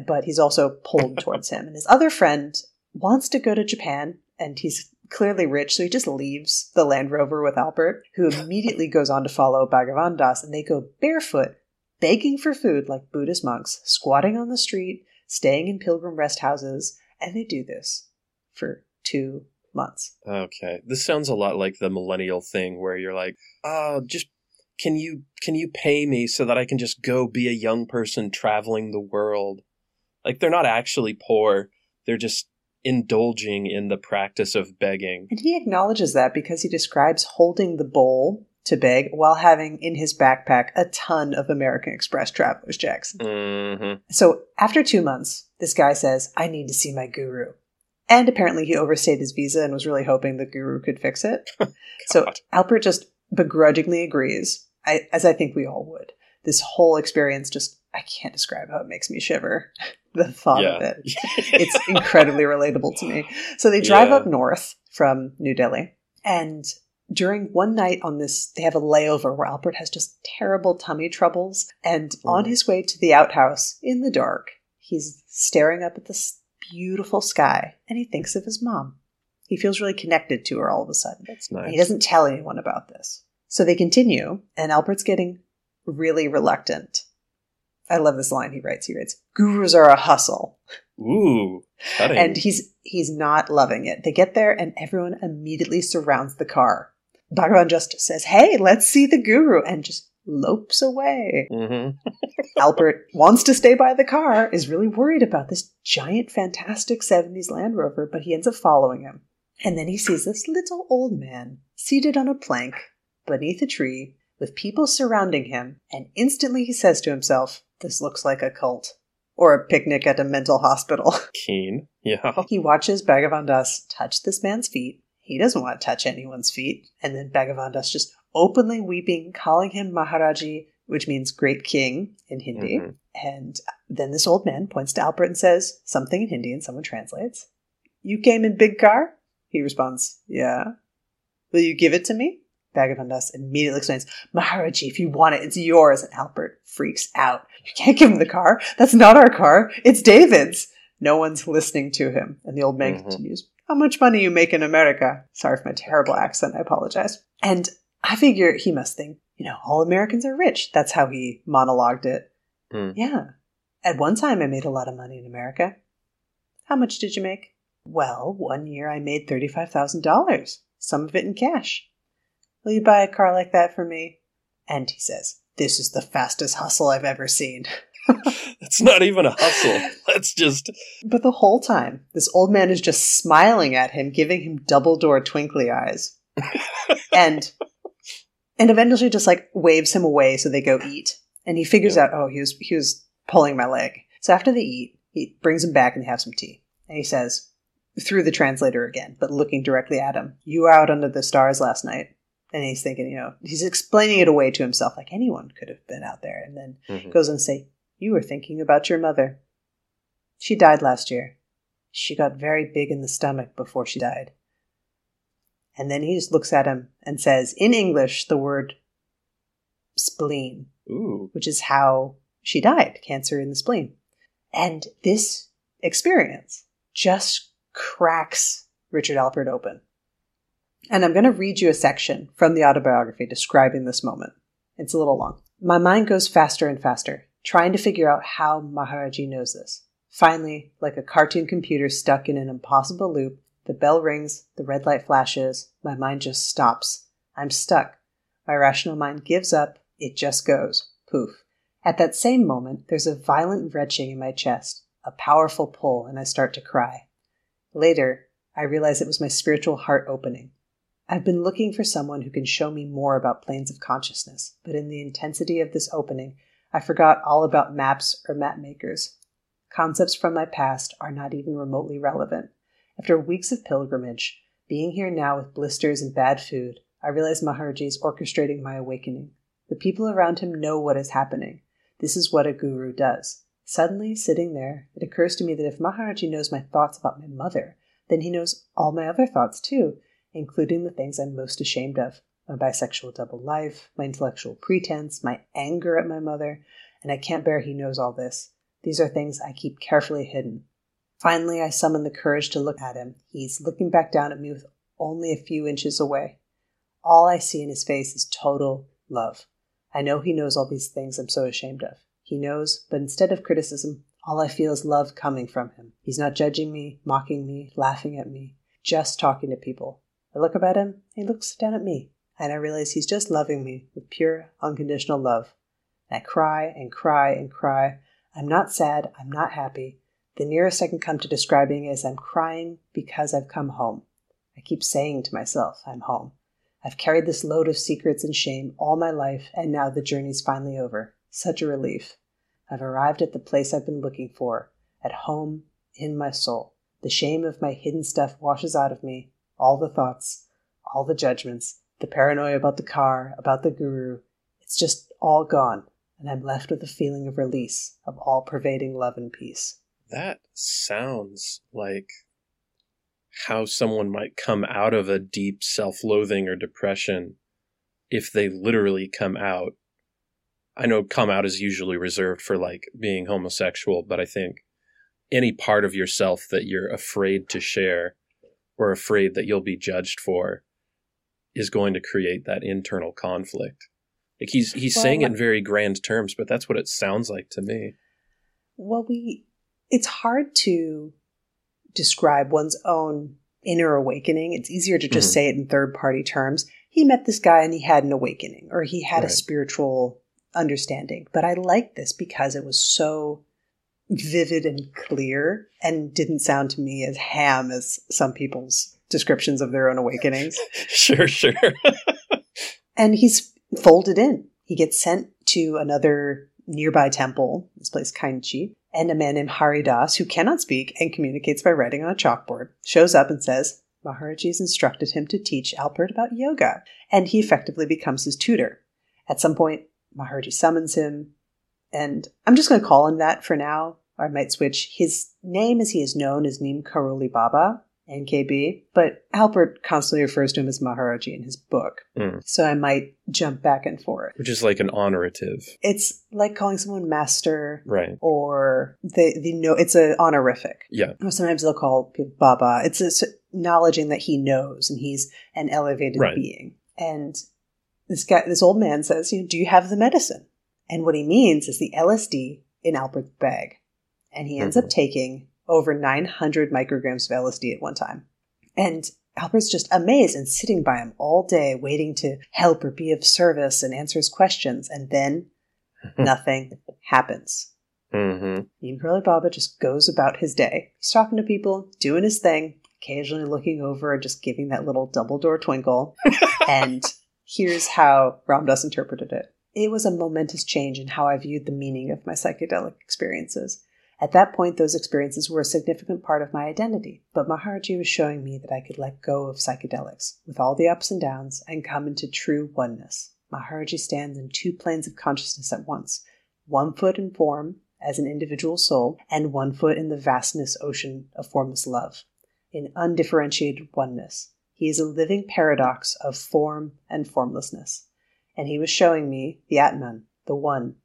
but he's also pulled towards him. And his other friend wants to go to Japan, and he's clearly rich, so he just leaves the Land Rover with Albert, who immediately goes on to follow Bhagavan Das, and they go barefoot begging for food like Buddhist monks, squatting on the street, staying in pilgrim rest houses, and they do this for two months. Okay. This sounds a lot like the millennial thing where you're like, oh, just can you can you pay me so that I can just go be a young person traveling the world? Like they're not actually poor. They're just indulging in the practice of begging. And he acknowledges that because he describes holding the bowl to beg while having in his backpack a ton of American Express traveler's checks. Mm-hmm. So after two months, this guy says, I need to see my guru. And apparently he overstayed his visa and was really hoping the guru could fix it. so Alpert just begrudgingly agrees, I, as I think we all would. This whole experience just, I can't describe how it makes me shiver. the thought yeah. of it. it's incredibly relatable to me. So they drive yeah. up north from New Delhi and during one night on this, they have a layover where Albert has just terrible tummy troubles. And mm. on his way to the outhouse in the dark, he's staring up at this beautiful sky and he thinks of his mom. He feels really connected to her all of a sudden. That's And nice. he doesn't tell anyone about this. So they continue, and Albert's getting really reluctant. I love this line he writes. He writes, Gurus are a hustle. Ooh, cutting. And he's he's not loving it. They get there and everyone immediately surrounds the car. Bhagavan just says, Hey, let's see the guru, and just lopes away. hmm Albert wants to stay by the car, is really worried about this giant, fantastic 70s Land Rover, but he ends up following him. And then he sees this little old man seated on a plank beneath a tree with people surrounding him, and instantly he says to himself, This looks like a cult. Or a picnic at a mental hospital. Keen. Yeah. he watches Bhagavan Das touch this man's feet. He doesn't want to touch anyone's feet. And then Bhagavan Das just openly weeping, calling him Maharaji, which means great king in Hindi. Mhm. And then this old man points to Albert and says something in Hindi, and someone translates. You came in big car? He responds, Yeah. Will you give it to me? Bhagavan Das immediately explains, Maharaji, if you want it, it's yours. And Albert freaks out. You can't give him the car. That's not our car. It's David's. No one's listening to him. And the old man Mhm. continues, How much money you make in America? Sorry for my terrible accent. I apologize. And I figure he must think, you know, all Americans are rich. That's how he monologued it. Hmm. Yeah. At one time, I made a lot of money in America. How much did you make? Well, one year I made $35,000, some of it in cash. Will you buy a car like that for me? And he says, This is the fastest hustle I've ever seen. it's not even a hustle. That's just But the whole time, this old man is just smiling at him, giving him double door twinkly eyes. and and eventually just like waves him away so they go eat. And he figures Yeah. out, oh, he was he was pulling my leg. So after they eat, he brings him back and they have some tea. And he says, through the translator again, but looking directly at him, You were out under the stars last night. And he's thinking, you know, he's explaining it away to himself, like anyone could have been out there. And then Mhm. goes on to say, You were thinking about your mother. She died last year. She got very big in the stomach before she died. And then he just looks at him and says, in English, the word spleen, ooh. which is how she died cancer in the spleen. And this experience just cracks Richard Alpert open. And I'm going to read you a section from the autobiography describing this moment. It's a little long. My mind goes faster and faster, trying to figure out how Maharaji knows this. Finally, like a cartoon computer stuck in an impossible loop, the bell rings, the red light flashes, my mind just stops. I'm stuck. My rational mind gives up, it just goes. Poof. At that same moment, there's a violent retching in my chest, a powerful pull, and I start to cry. Later, I realize it was my spiritual heart opening. I've been looking for someone who can show me more about planes of consciousness, but in the intensity of this opening, I forgot all about maps or map makers. Concepts from my past are not even remotely relevant. After weeks of pilgrimage, being here now with blisters and bad food, I realize Maharaji is orchestrating my awakening. The people around him know what is happening. This is what a guru does. Suddenly, sitting there, it occurs to me that if Maharaji knows my thoughts about my mother, then he knows all my other thoughts too, including the things I'm most ashamed of my bisexual double life, my intellectual pretense, my anger at my mother, and I can't bear he knows all this. These are things I keep carefully hidden. Finally, I summon the courage to look at him. He's looking back down at me with only a few inches away. All I see in his face is total love. I know he knows all these things I'm so ashamed of. He knows, but instead of criticism, all I feel is love coming from him. He's not judging me, mocking me, laughing at me, just talking to people. I look up at him, he looks down at me, and I realize he's just loving me with pure, unconditional love. And I cry and cry and cry. I'm not sad, I'm not happy. The nearest I can come to describing is I'm crying because I've come home. I keep saying to myself, I'm home. I've carried this load of secrets and shame all my life, and now the journey's finally over. Such a relief. I've arrived at the place I've been looking for, at home in my soul. The shame of my hidden stuff washes out of me, all the thoughts, all the judgments, the paranoia about the car, about the guru. It's just all gone, and I'm left with a feeling of release, of all pervading love and peace. That sounds like how someone might come out of a deep self loathing or depression if they literally come out. I know come out is usually reserved for like being homosexual, but I think any part of yourself that you're afraid to share or afraid that you'll be judged for is going to create that internal conflict. Like he's he's Well, saying it in very grand terms, but that's what it sounds like to me. Well, we it's hard to describe one's own inner awakening. It's easier to just Mhm. say it in third party terms. He met this guy and he had an awakening or he had a spiritual understanding. But I like this because it was so vivid and clear and didn't sound to me as ham as some people's descriptions of their own awakenings. sure, sure. and he's folded in. He gets sent to another nearby temple, this place Kainchi, and a man named Haridas, who cannot speak and communicates by writing on a chalkboard, shows up and says, Maharaji has instructed him to teach Albert about yoga, and he effectively becomes his tutor. At some point, Maharaji summons him, and I'm just going to call him that for now. Or I might switch. His name, as he is known, is Neem Karoli Baba, NKB, but Alpert constantly refers to him as Maharaji in his book. Mm. So I might jump back and forth. Which is like an honorative. It's like calling someone master Right. or the the no it's a honorific. Yeah. Or sometimes they'll call people Baba. It's acknowledging that he knows and he's an elevated Right. being. And this guy, this old man says, you know, "Do you have the medicine?" And what he means is the LSD in Albert's bag, and he ends up Mhm. taking over 900 micrograms of LSD at one time. And Albert's just amazed and sitting by him all day, waiting to help or be of service and answer his questions. And then nothing happens. Mm-hmm. Neem Karoli Baba just goes about his day. He's talking to people, doing his thing, occasionally looking over and just giving that little double door twinkle. and here's how Ram Dass interpreted it. It was a momentous change in how I viewed the meaning of my psychedelic experiences. At that point, those experiences were a significant part of my identity, but Maharaji was showing me that I could let go of psychedelics, with all the ups and downs, and come into true oneness. Maharaji stands in two planes of consciousness at once one foot in form, as an individual soul, and one foot in the vastness ocean of formless love, in undifferentiated oneness. He is a living paradox of form and formlessness. And he was showing me the Atman, the One,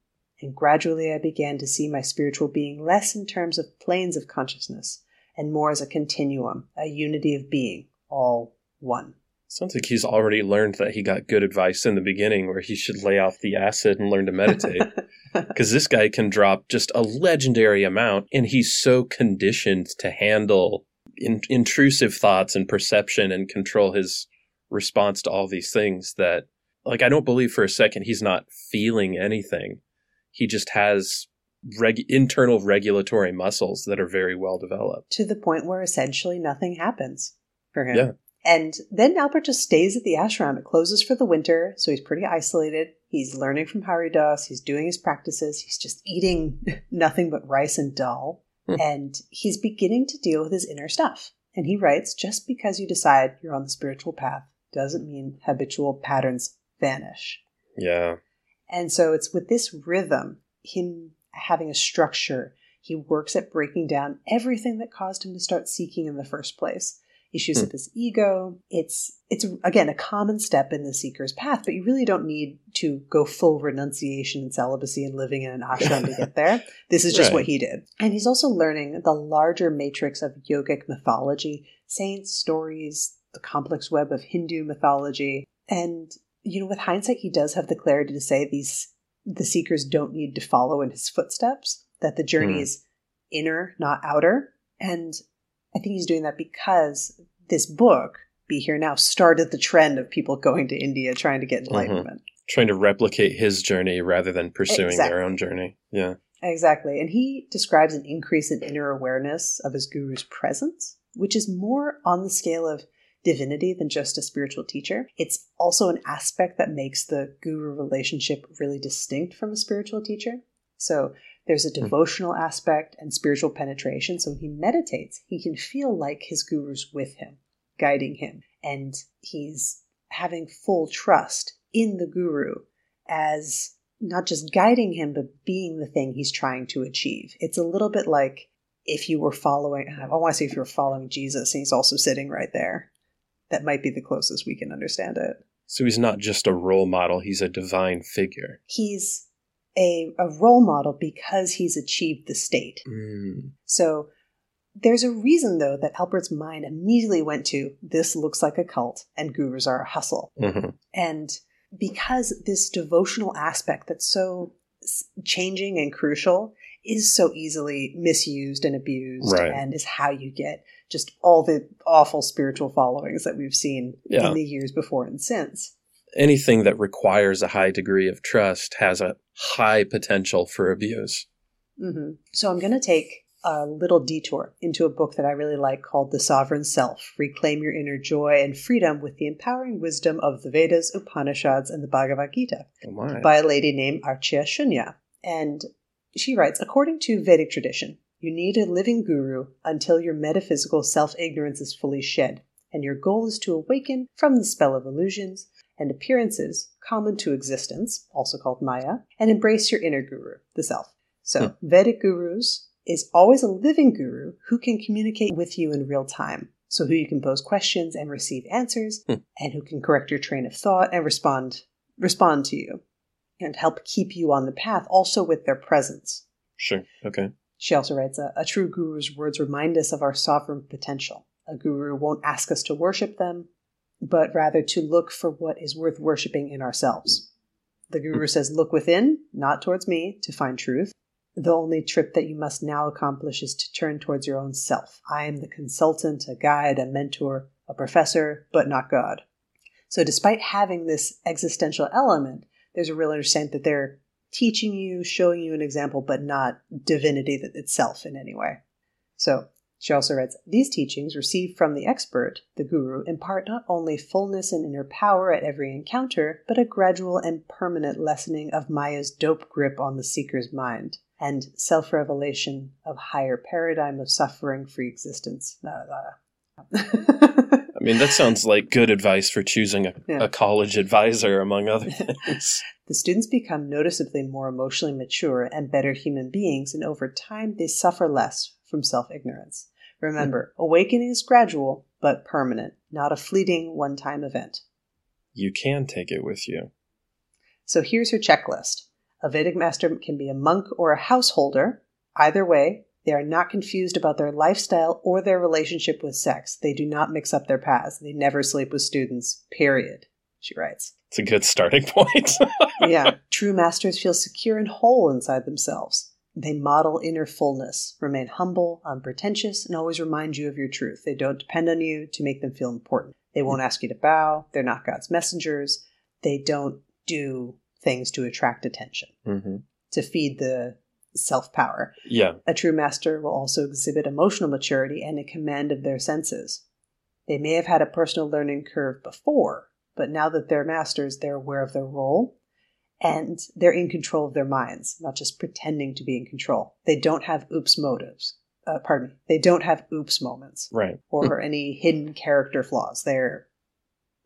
and gradually I began to see my spiritual being less in terms of planes of consciousness and more as a continuum, a unity of being, all one. Sounds like he's already learned that he got good advice in the beginning where he should lay off the acid and learn to meditate. Because this guy can drop just a legendary amount, and he's so conditioned to handle in- intrusive thoughts and perception and control his response to all these things that, like, I don't believe for a second he's not feeling anything. He just has reg- internal regulatory muscles that are very well developed. to the point where essentially nothing happens for him. Yeah. And then Albert just stays at the ashram. It closes for the winter, so he's pretty isolated. He's learning from Haridas. He's doing his practices. He's just eating nothing but rice and dal. Hmm. and he's beginning to deal with his inner stuff. And he writes just because you decide you're on the spiritual path doesn't mean habitual patterns vanish. Yeah. And so it's with this rhythm, him having a structure, he works at breaking down everything that caused him to start seeking in the first place. Issues Hmm. of his ego. It's it's again a common step in the seeker's path, but you really don't need to go full renunciation and celibacy and living in an ashram to get there. This is just Right. what he did. And he's also learning the larger matrix of yogic mythology, saints, stories, the complex web of Hindu mythology. And you know, with hindsight, he does have the clarity to say these the seekers don't need to follow in his footsteps, that the journey Hmm. is inner, not outer. And I think he's doing that because this book, Be Here Now, started the trend of people going to India trying to get enlightenment. Trying to replicate his journey rather than pursuing Exactly. their own journey. Yeah. Exactly. And he describes an increase in inner awareness of his guru's presence, which is more on the scale of divinity than just a spiritual teacher. It's also an aspect that makes the guru relationship really distinct from a spiritual teacher. So there's a Hmm. devotional aspect and spiritual penetration. So when he meditates, he can feel like his guru's with him, guiding him. And he's having full trust in the guru as not just guiding him, but being the thing he's trying to achieve. It's a little bit like if you were following, I want to say if you were following Jesus and he's also sitting right there. That might be the closest we can understand it. So he's not just a role model, he's a divine figure. He's a, a role model because he's achieved the state. Mm. So There's a reason, though, that Albert's mind immediately went to this looks like a cult and gurus are a hustle. hmm And because this devotional aspect that's so changing and crucial is so easily misused and abused Right. and is how you get just all the awful spiritual followings that we've seen Yeah. in the years before and since. Anything that requires a high degree of trust has a high potential for abuse. hmm So I'm going to take a little detour into a book that I really like called The Sovereign Self Reclaim Your Inner Joy and Freedom with the Empowering Wisdom of the Vedas, Upanishads, and the Bhagavad Gita Oh by a lady named Acharya Shunya. And she writes According to Vedic tradition, you need a living guru until your metaphysical self ignorance is fully shed, and your goal is to awaken from the spell of illusions and appearances common to existence, also called Maya, and embrace your inner guru, the self. So, Vedic gurus is always a living guru who can communicate with you in real time. So, who you can pose questions and receive answers, Hmm. and who can correct your train of thought and respond respond to you and help keep you on the path also with their presence. Sure. Okay. She also writes a, a true guru's words remind us of our sovereign potential. A guru won't ask us to worship them, but rather to look for what is worth worshiping in ourselves. The guru says, Look within, not towards me, to find truth. The only trip that you must now accomplish is to turn towards your own self. I am the consultant, a guide, a mentor, a professor, but not God. So, despite having this existential element, there's a real understanding that they're teaching you, showing you an example, but not divinity itself in any way. So, she also writes These teachings received from the expert, the guru, impart not only fullness and inner power at every encounter, but a gradual and permanent lessening of Maya's dope grip on the seeker's mind and self revelation of higher paradigm of suffering free existence. I mean, that sounds like good advice for choosing a, Yeah. a college advisor, among other things. The students become noticeably more emotionally mature and better human beings, and over time they suffer less from self ignorance. Remember, hmm. awakening is gradual but permanent, not a fleeting one time event. you can take it with you. So here's her checklist a Vedic master can be a monk or a householder. Either way, they are not confused about their lifestyle or their relationship with sex. They do not mix up their paths. They never sleep with students, period, she writes. It's a good starting point. yeah, true masters feel secure and whole inside themselves. They model inner fullness, remain humble, unpretentious, and always remind you of your truth. They don't depend on you to make them feel important. They won't ask you to bow. They're not God's messengers. They don't do things to attract attention, hmm to feed the self power. Yeah. A true master will also exhibit emotional maturity and a command of their senses. They may have had a personal learning curve before, but now that they're masters, they're aware of their role and they're in control of their minds, not just pretending to be in control. They don't have oops motives. Uh, pardon me. They don't have oops moments Right. or any hidden character flaws. They're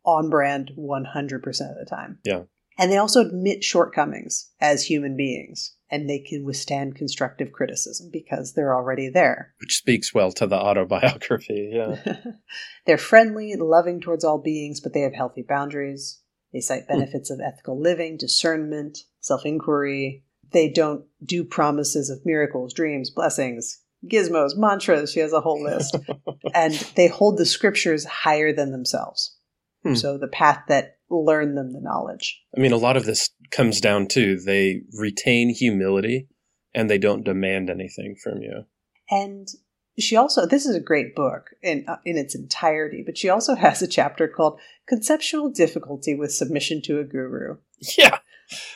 on brand 100% of the time. Yeah. And they also admit shortcomings as human beings, and they can withstand constructive criticism because they're already there. Which speaks well to the autobiography. Yeah. they're friendly, loving towards all beings, but they have healthy boundaries. They cite benefits of ethical living, discernment, self inquiry. They don't do promises of miracles, dreams, blessings, gizmos, mantras. She has a whole list. and they hold the scriptures higher than themselves. Hmm. So the path that learned them the knowledge. I mean, a lot of this comes down to they retain humility and they don't demand anything from you. And she also this is a great book in uh, in its entirety, but she also has a chapter called Conceptual Difficulty with Submission to a Guru. Yeah.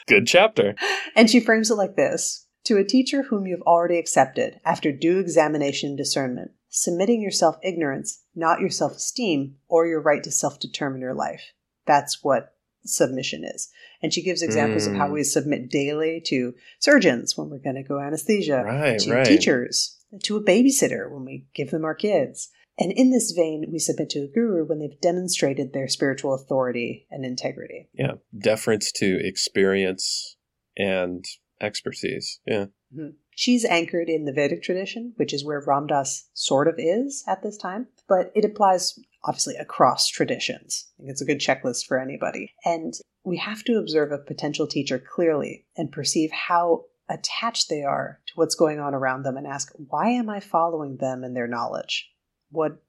Good chapter. And she frames it like this To a teacher whom you have already accepted, after due examination and discernment, submitting your self ignorance, not your self esteem, or your right to self determine your life. That's what submission is. And she gives examples of how Mm. we submit daily to surgeons when we're going to go anesthesia, Right, to right. teachers, to a babysitter when we give them our kids. And in this vein, we submit to a guru when they've demonstrated their spiritual authority and integrity. Yeah. Deference to experience and expertise. Yeah. She's anchored in the Vedic tradition, which is where Ram Dass sort of is at this time, but it applies obviously across traditions. I think it's a good checklist for anybody. And we have to observe a potential teacher clearly and perceive how attached they are to what's going on around them and ask, why am I following them and their knowledge? What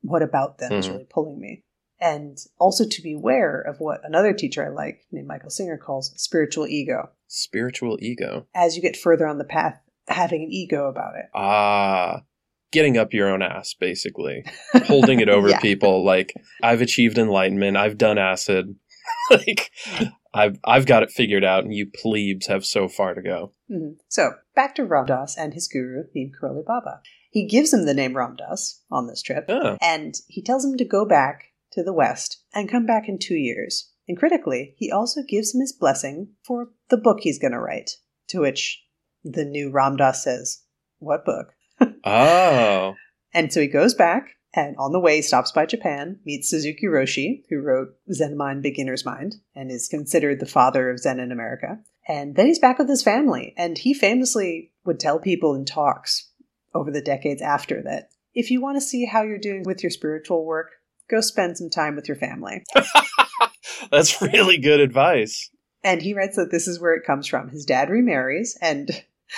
what about them is Mhm. really pulling me? And also to be aware of what another teacher I like, named Michael Singer, calls spiritual ego. Spiritual ego. As you get further on the path, having an ego about it. Ah, getting up your own ass, basically. Holding it over Yeah. people. Like, I've achieved enlightenment. I've done acid. like, I've, I've got it figured out, and you plebes have so far to go. Mhm. So back to Ram Dass and his guru named Karoli Baba. He gives him the name Ram Dass on this trip, Oh, and he tells him to go back to the West and come back in two years. And critically, he also gives him his blessing for the book he's going to write. To which the new Ram Dass says, What book? Oh. And so he goes back, and on the way, he stops by Japan, meets Suzuki Roshi, who wrote Zen Mind, Beginner's Mind, and is considered the father of Zen in America. And then he's back with his family, and he famously would tell people in talks over the decades after that if you want to see how you're doing with your spiritual work, go spend some time with your family. That's really good advice. And he writes that this is where it comes from. His dad remarries, and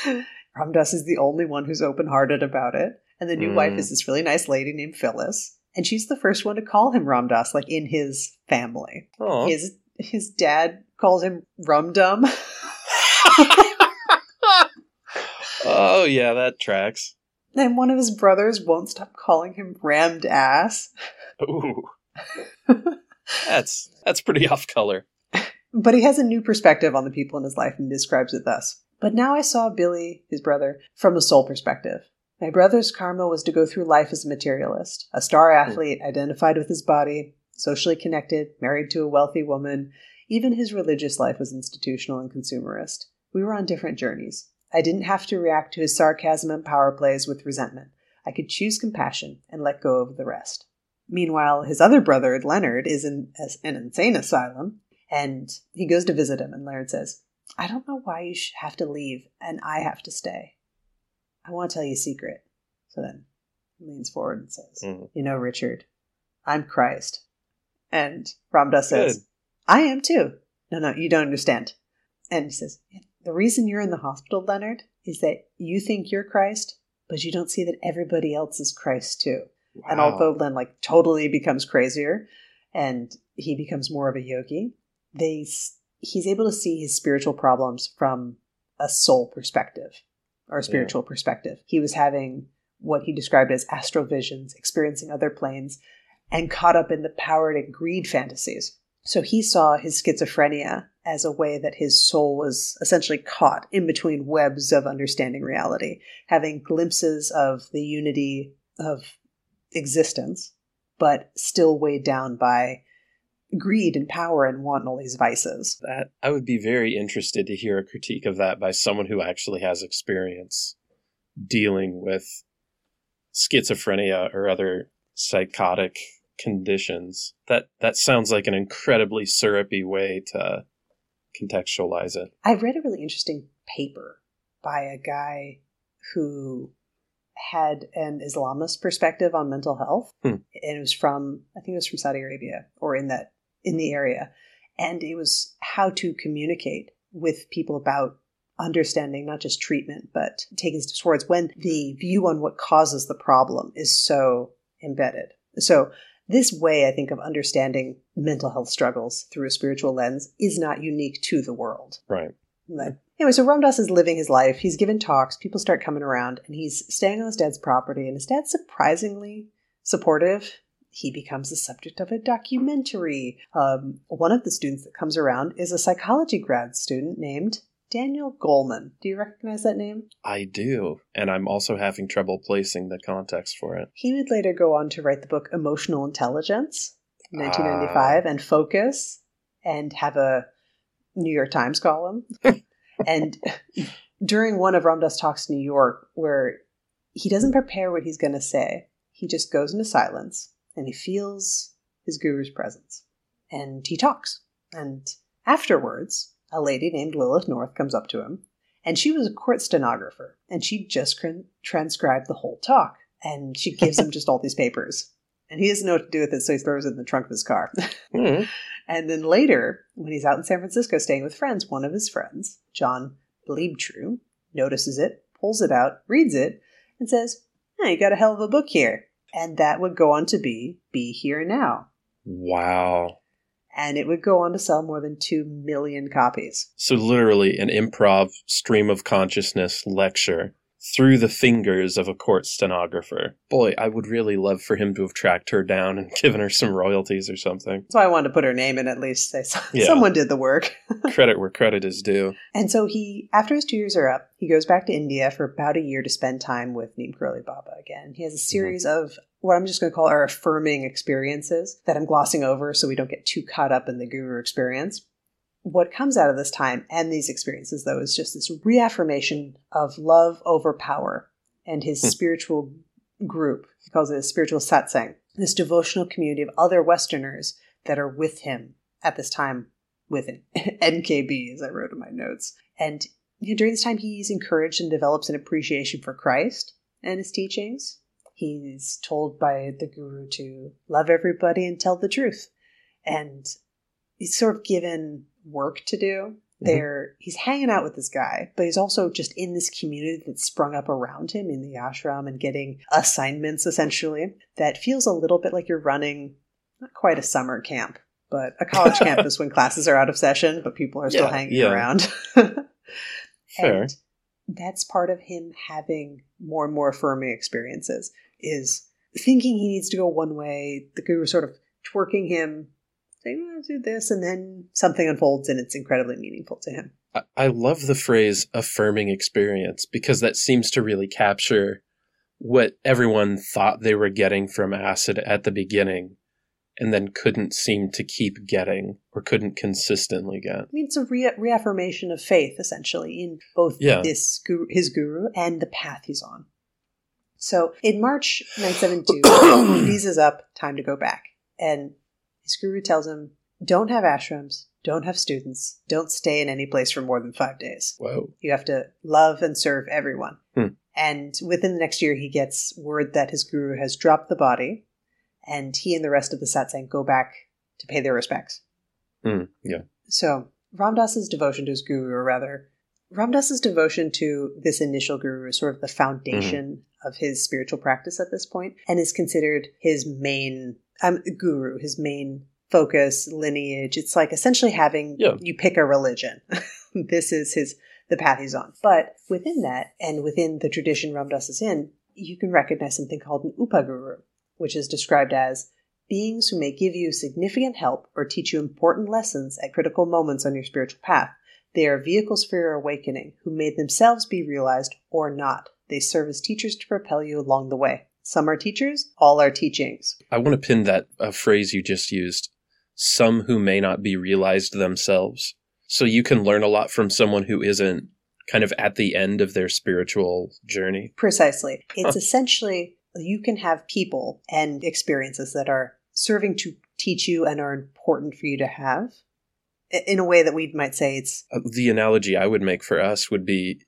Ram Dass is the only one who's open hearted about it. And the new Mm. wife is this really nice lady named Phyllis. And she's the first one to call him Ram Dass, like in his family. His his dad calls him Rum Dum. oh, yeah, that tracks. and one of his brothers won't stop calling him Rammed Ass. Ooh. That's that's pretty off color. But he has a new perspective on the people in his life and describes it thus. But now I saw Billy, his brother, from a soul perspective. My brother's karma was to go through life as a materialist, a star hmm. athlete, identified with his body, socially connected, married to a wealthy woman. Even his religious life was institutional and consumerist. We were on different journeys. I didn't have to react to his sarcasm and power plays with resentment. I could choose compassion and let go of the rest. Meanwhile, his other brother, Leonard, is in an insane asylum, and he goes to visit him, and Leonard says, I don't know why you have to leave and I have to stay. I want to tell you a secret. So then he leans forward and says, Mhm. You know, Richard, I'm Christ. And Ram Dass says, Good. I am too. No, no, you don't understand. And he says, The reason you're in the hospital, Leonard, is that you think you're Christ, but you don't see that everybody else is Christ too. And although Len like totally becomes crazier and he becomes more of a yogi, they he's able to see his spiritual problems from a soul perspective or a spiritual perspective. He was having what he described as astral visions, experiencing other planes, and caught up in the power and greed fantasies. So he saw his schizophrenia as a way that his soul was essentially caught in between webs of understanding reality, having glimpses of the unity of existence, but still weighed down by greed and power and want and all these vices. that I would be very interested to hear a critique of that by someone who actually has experience dealing with schizophrenia or other psychotic conditions. That that sounds like an incredibly syrupy way to contextualize it. I read a really interesting paper by a guy who had an Islamist perspective on mental health, Hmm. and it was from I think it was from Saudi Arabia or in that in the area, and it was how to communicate with people about understanding not just treatment but taking steps towards when the view on what causes the problem is so embedded. So this way, I think, of understanding mental health struggles through a spiritual lens is not unique to the world. Right. But anyway, so Ram Dass is living his life. He's given talks. People start coming around, and he's staying on his dad's property. And his dad's surprisingly supportive. He becomes the subject of a documentary. Um, one of the students that comes around is a psychology grad student named Daniel Goleman. Do you recognize that name? I do. And I'm also having trouble placing the context for it. He would later go on to write the book Emotional Intelligence, 1995, and Focus, and have a New York Times column. and during one of Ram Dass talks in New York, where he doesn't prepare what he's going to say, he just goes into silence and he feels his guru's presence. And he talks. And afterwards, a lady named Lilith North comes up to him, and she was a court stenographer, and she just tran- transcribed the whole talk. And she gives him just all these papers. And he doesn't know what to do with it, so he throws it in the trunk of his car. Hmm. And then later, when he's out in San Francisco staying with friends, one of his friends, John Bleibtreu notices it, pulls it out, reads it, and says, hey, you got a hell of a book here. And that would go on to be Be Here Now. Wow. And it would go on to sell more than 2 million copies. So, literally, an improv stream of consciousness lecture through the fingers of a court stenographer. Boy, I would really love for him to have tracked her down and given her some royalties or something. So I wanted to put her name in at least, say Yeah. someone did the work. credit where credit is due. And so he, after his two years are up, he goes back to India for about a year to spend time with Neem Karoli Baba again. He has a mm-hmm. series of what I'm just going to call our affirming experiences that I'm glossing over so we don't get too caught up in the guru experience. What comes out of this time and these experiences, though, is just this reaffirmation of love over power and his Hmm. spiritual group. He calls it a spiritual satsang, this devotional community of other Westerners that are with him at this time with an NKB, as I wrote in my notes. And you know, during this time, he's encouraged and develops an appreciation for Christ and his teachings. He's told by the guru to love everybody and tell the truth. And he's sort of given work to do. Mm-hmm. There, he's hanging out with this guy, but he's also just in this community that's sprung up around him in the ashram and getting assignments essentially that feels a little bit like you're running not quite a summer camp, but a college campus when classes are out of session, but people are still Yeah, hanging yeah. around. Fair. And that's part of him having more and more affirming experiences is thinking he needs to go one way, the guru sort of twerking him, saying, oh, do this, and then something unfolds and it's incredibly meaningful to him. I- I love the phrase affirming experience because that seems to really capture what everyone thought they were getting from acid at the beginning and then couldn't seem to keep getting or couldn't consistently get. I mean, it's a re- reaffirmation of faith, essentially, in both Yeah. this guru, his guru and the path he's on. So in March 972, he visas up, time to go back. And his guru tells him, don't have ashrams, don't have students, don't stay in any place for more than five days. Whoa. You have to love and serve everyone. Hmm. And within the next year, he gets word that his guru has dropped the body, and he and the rest of the satsang go back to pay their respects. Mm, yeah. So Ram Dass's devotion to his guru, or rather, Ram Dass's devotion to this initial guru is sort of the foundation of his spiritual practice at this point, and is considered his main um, guru, his main focus, lineage. It's like essentially having Yeah. you pick a religion. this is his the path he's on. But within that, and within the tradition Ram Dass is in, you can recognize something called an upaguru, which is described as beings who may give you significant help or teach you important lessons at critical moments on your spiritual path. They are vehicles for your awakening, who may themselves be realized or not. They serve as teachers to propel you along the way. Some are teachers, all are teachings. I want to pin that uh, phrase you just used some who may not be realized themselves. So you can learn a lot from someone who isn't kind of at the end of their spiritual journey. Precisely. It's essentially you can have people and experiences that are serving to teach you and are important for you to have in a way that we might say it's Uh, The analogy I would make for us would be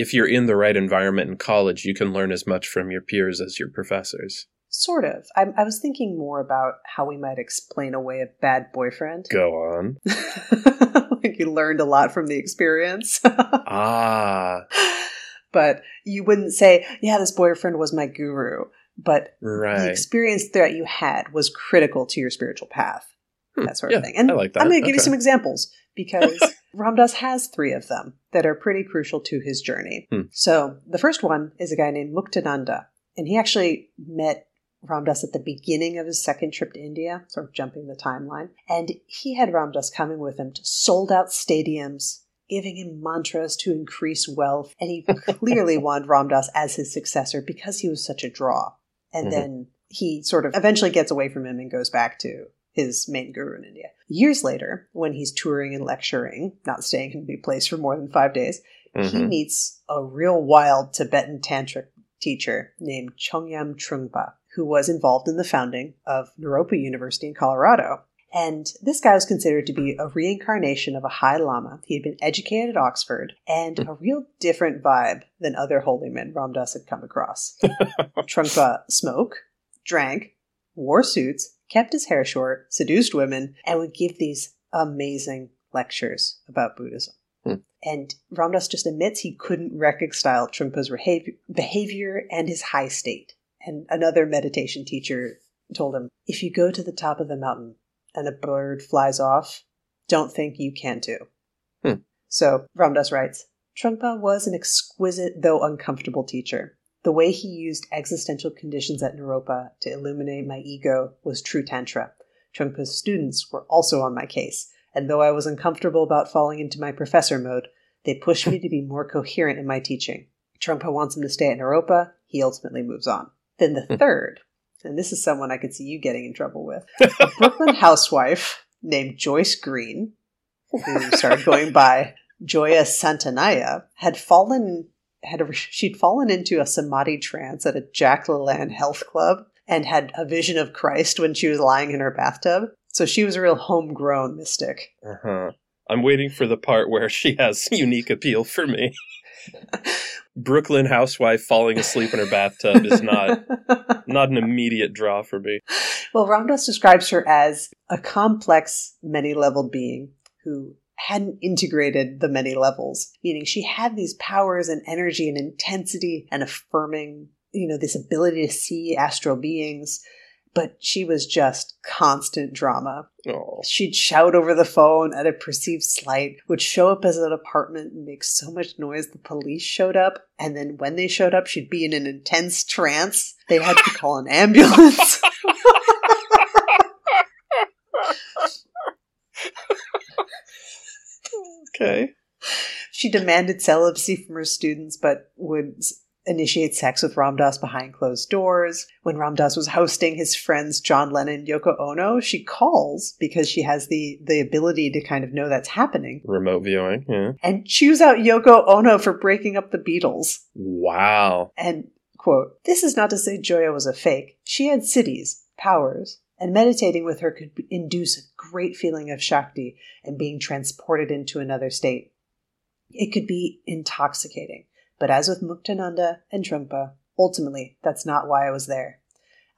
if you're in the right environment in college, you can learn as much from your peers as your professors. sort of. I, I was thinking more about how we might explain away a bad boyfriend. Go on. like you learned a lot from the experience. Ah, but you wouldn't say, yeah, this boyfriend was my guru. But the experience that you had was critical to your spiritual path. Hmm, That sort yeah, of thing. And I like that. I'm going to give you some examples because Ram Dass has three of them that are pretty crucial to his journey. Hmm. So the first one is a guy named Muktananda. And he actually met Ram Dass at the beginning of his second trip to India, sort of jumping the timeline. And he had Ram Dass coming with him to sold out stadiums, giving him mantras to increase wealth. And he clearly wanted Ram Dass as his successor because he was such a draw. And Mhm. then he sort of eventually gets away from him and goes back to his main guru in India. Years later, when he's touring and lecturing, not staying in a place for more than five days, he Mhm. meets a real wild Tibetan tantric teacher named Chögyam Trungpa, who was involved in the founding of Naropa University in Colorado. And this guy was considered to be a reincarnation of a High Lama. He had been educated at Oxford and a real different vibe than other holy men Ram Dass had come across. Trungpa smoked, drank, wore suits, kept his hair short, seduced women, and would give these amazing lectures about Buddhism. Hmm. And Ram Dass just admits he couldn't reconcile Trungpa's behavior, behavior and his high state. And another meditation teacher told him, if you go to the top of the mountain and a bird flies off, don't think you can too. Hmm. So Ram Dass writes, Trungpa was an exquisite though uncomfortable teacher. The way he used existential conditions at Naropa to illuminate my ego was true Tantra. Trungpa's students were also on my case, and though I was uncomfortable about falling into my professor mode, they pushed me to be more coherent in my teaching. Trungpa wants him to stay at Naropa, he ultimately moves on. Then the hmm. third, and this is someone I could see you getting in trouble with, a Brooklyn housewife named Joyce Green, who started going by Joya Santanya, had fallen had a, she'd fallen into a samadhi trance at a Jack LaLanne health club and had a vision of Christ when she was lying in her bathtub. So she was a real homegrown mystic. Uh-huh. I'm waiting for the part where she has unique appeal for me. Brooklyn housewife falling asleep in her bathtub is not not an immediate draw for me. Well, Ram Dass describes her as a complex, many-leveled being who hadn't integrated the many levels, meaning she had these powers and energy and intensity and affirming, you know, this ability to see astral beings, but she was just constant drama. Oh. She'd shout over the phone at a perceived slight, would show up as an apartment and make so much noise the police showed up, and then when they showed up, she'd be in an intense trance. They had to call an ambulance. Okay. She demanded celibacy from her students, but would initiate sex with Ram Dass behind closed doors. When Ram Dass was hosting his friends John Lennon and Yoko Ono, she calls because she has the, the ability to kind of know that's happening Remote viewing. Yeah. and chews out Yoko Ono for breaking up the Beatles. Wow. And, quote, this is not to say Joya was a fake. She had siddhis, powers, and meditating with her could induce a great feeling of Shakti and being transported into another state. It could be intoxicating, but as with Muktananda and Trungpa, ultimately, that's not why I was there.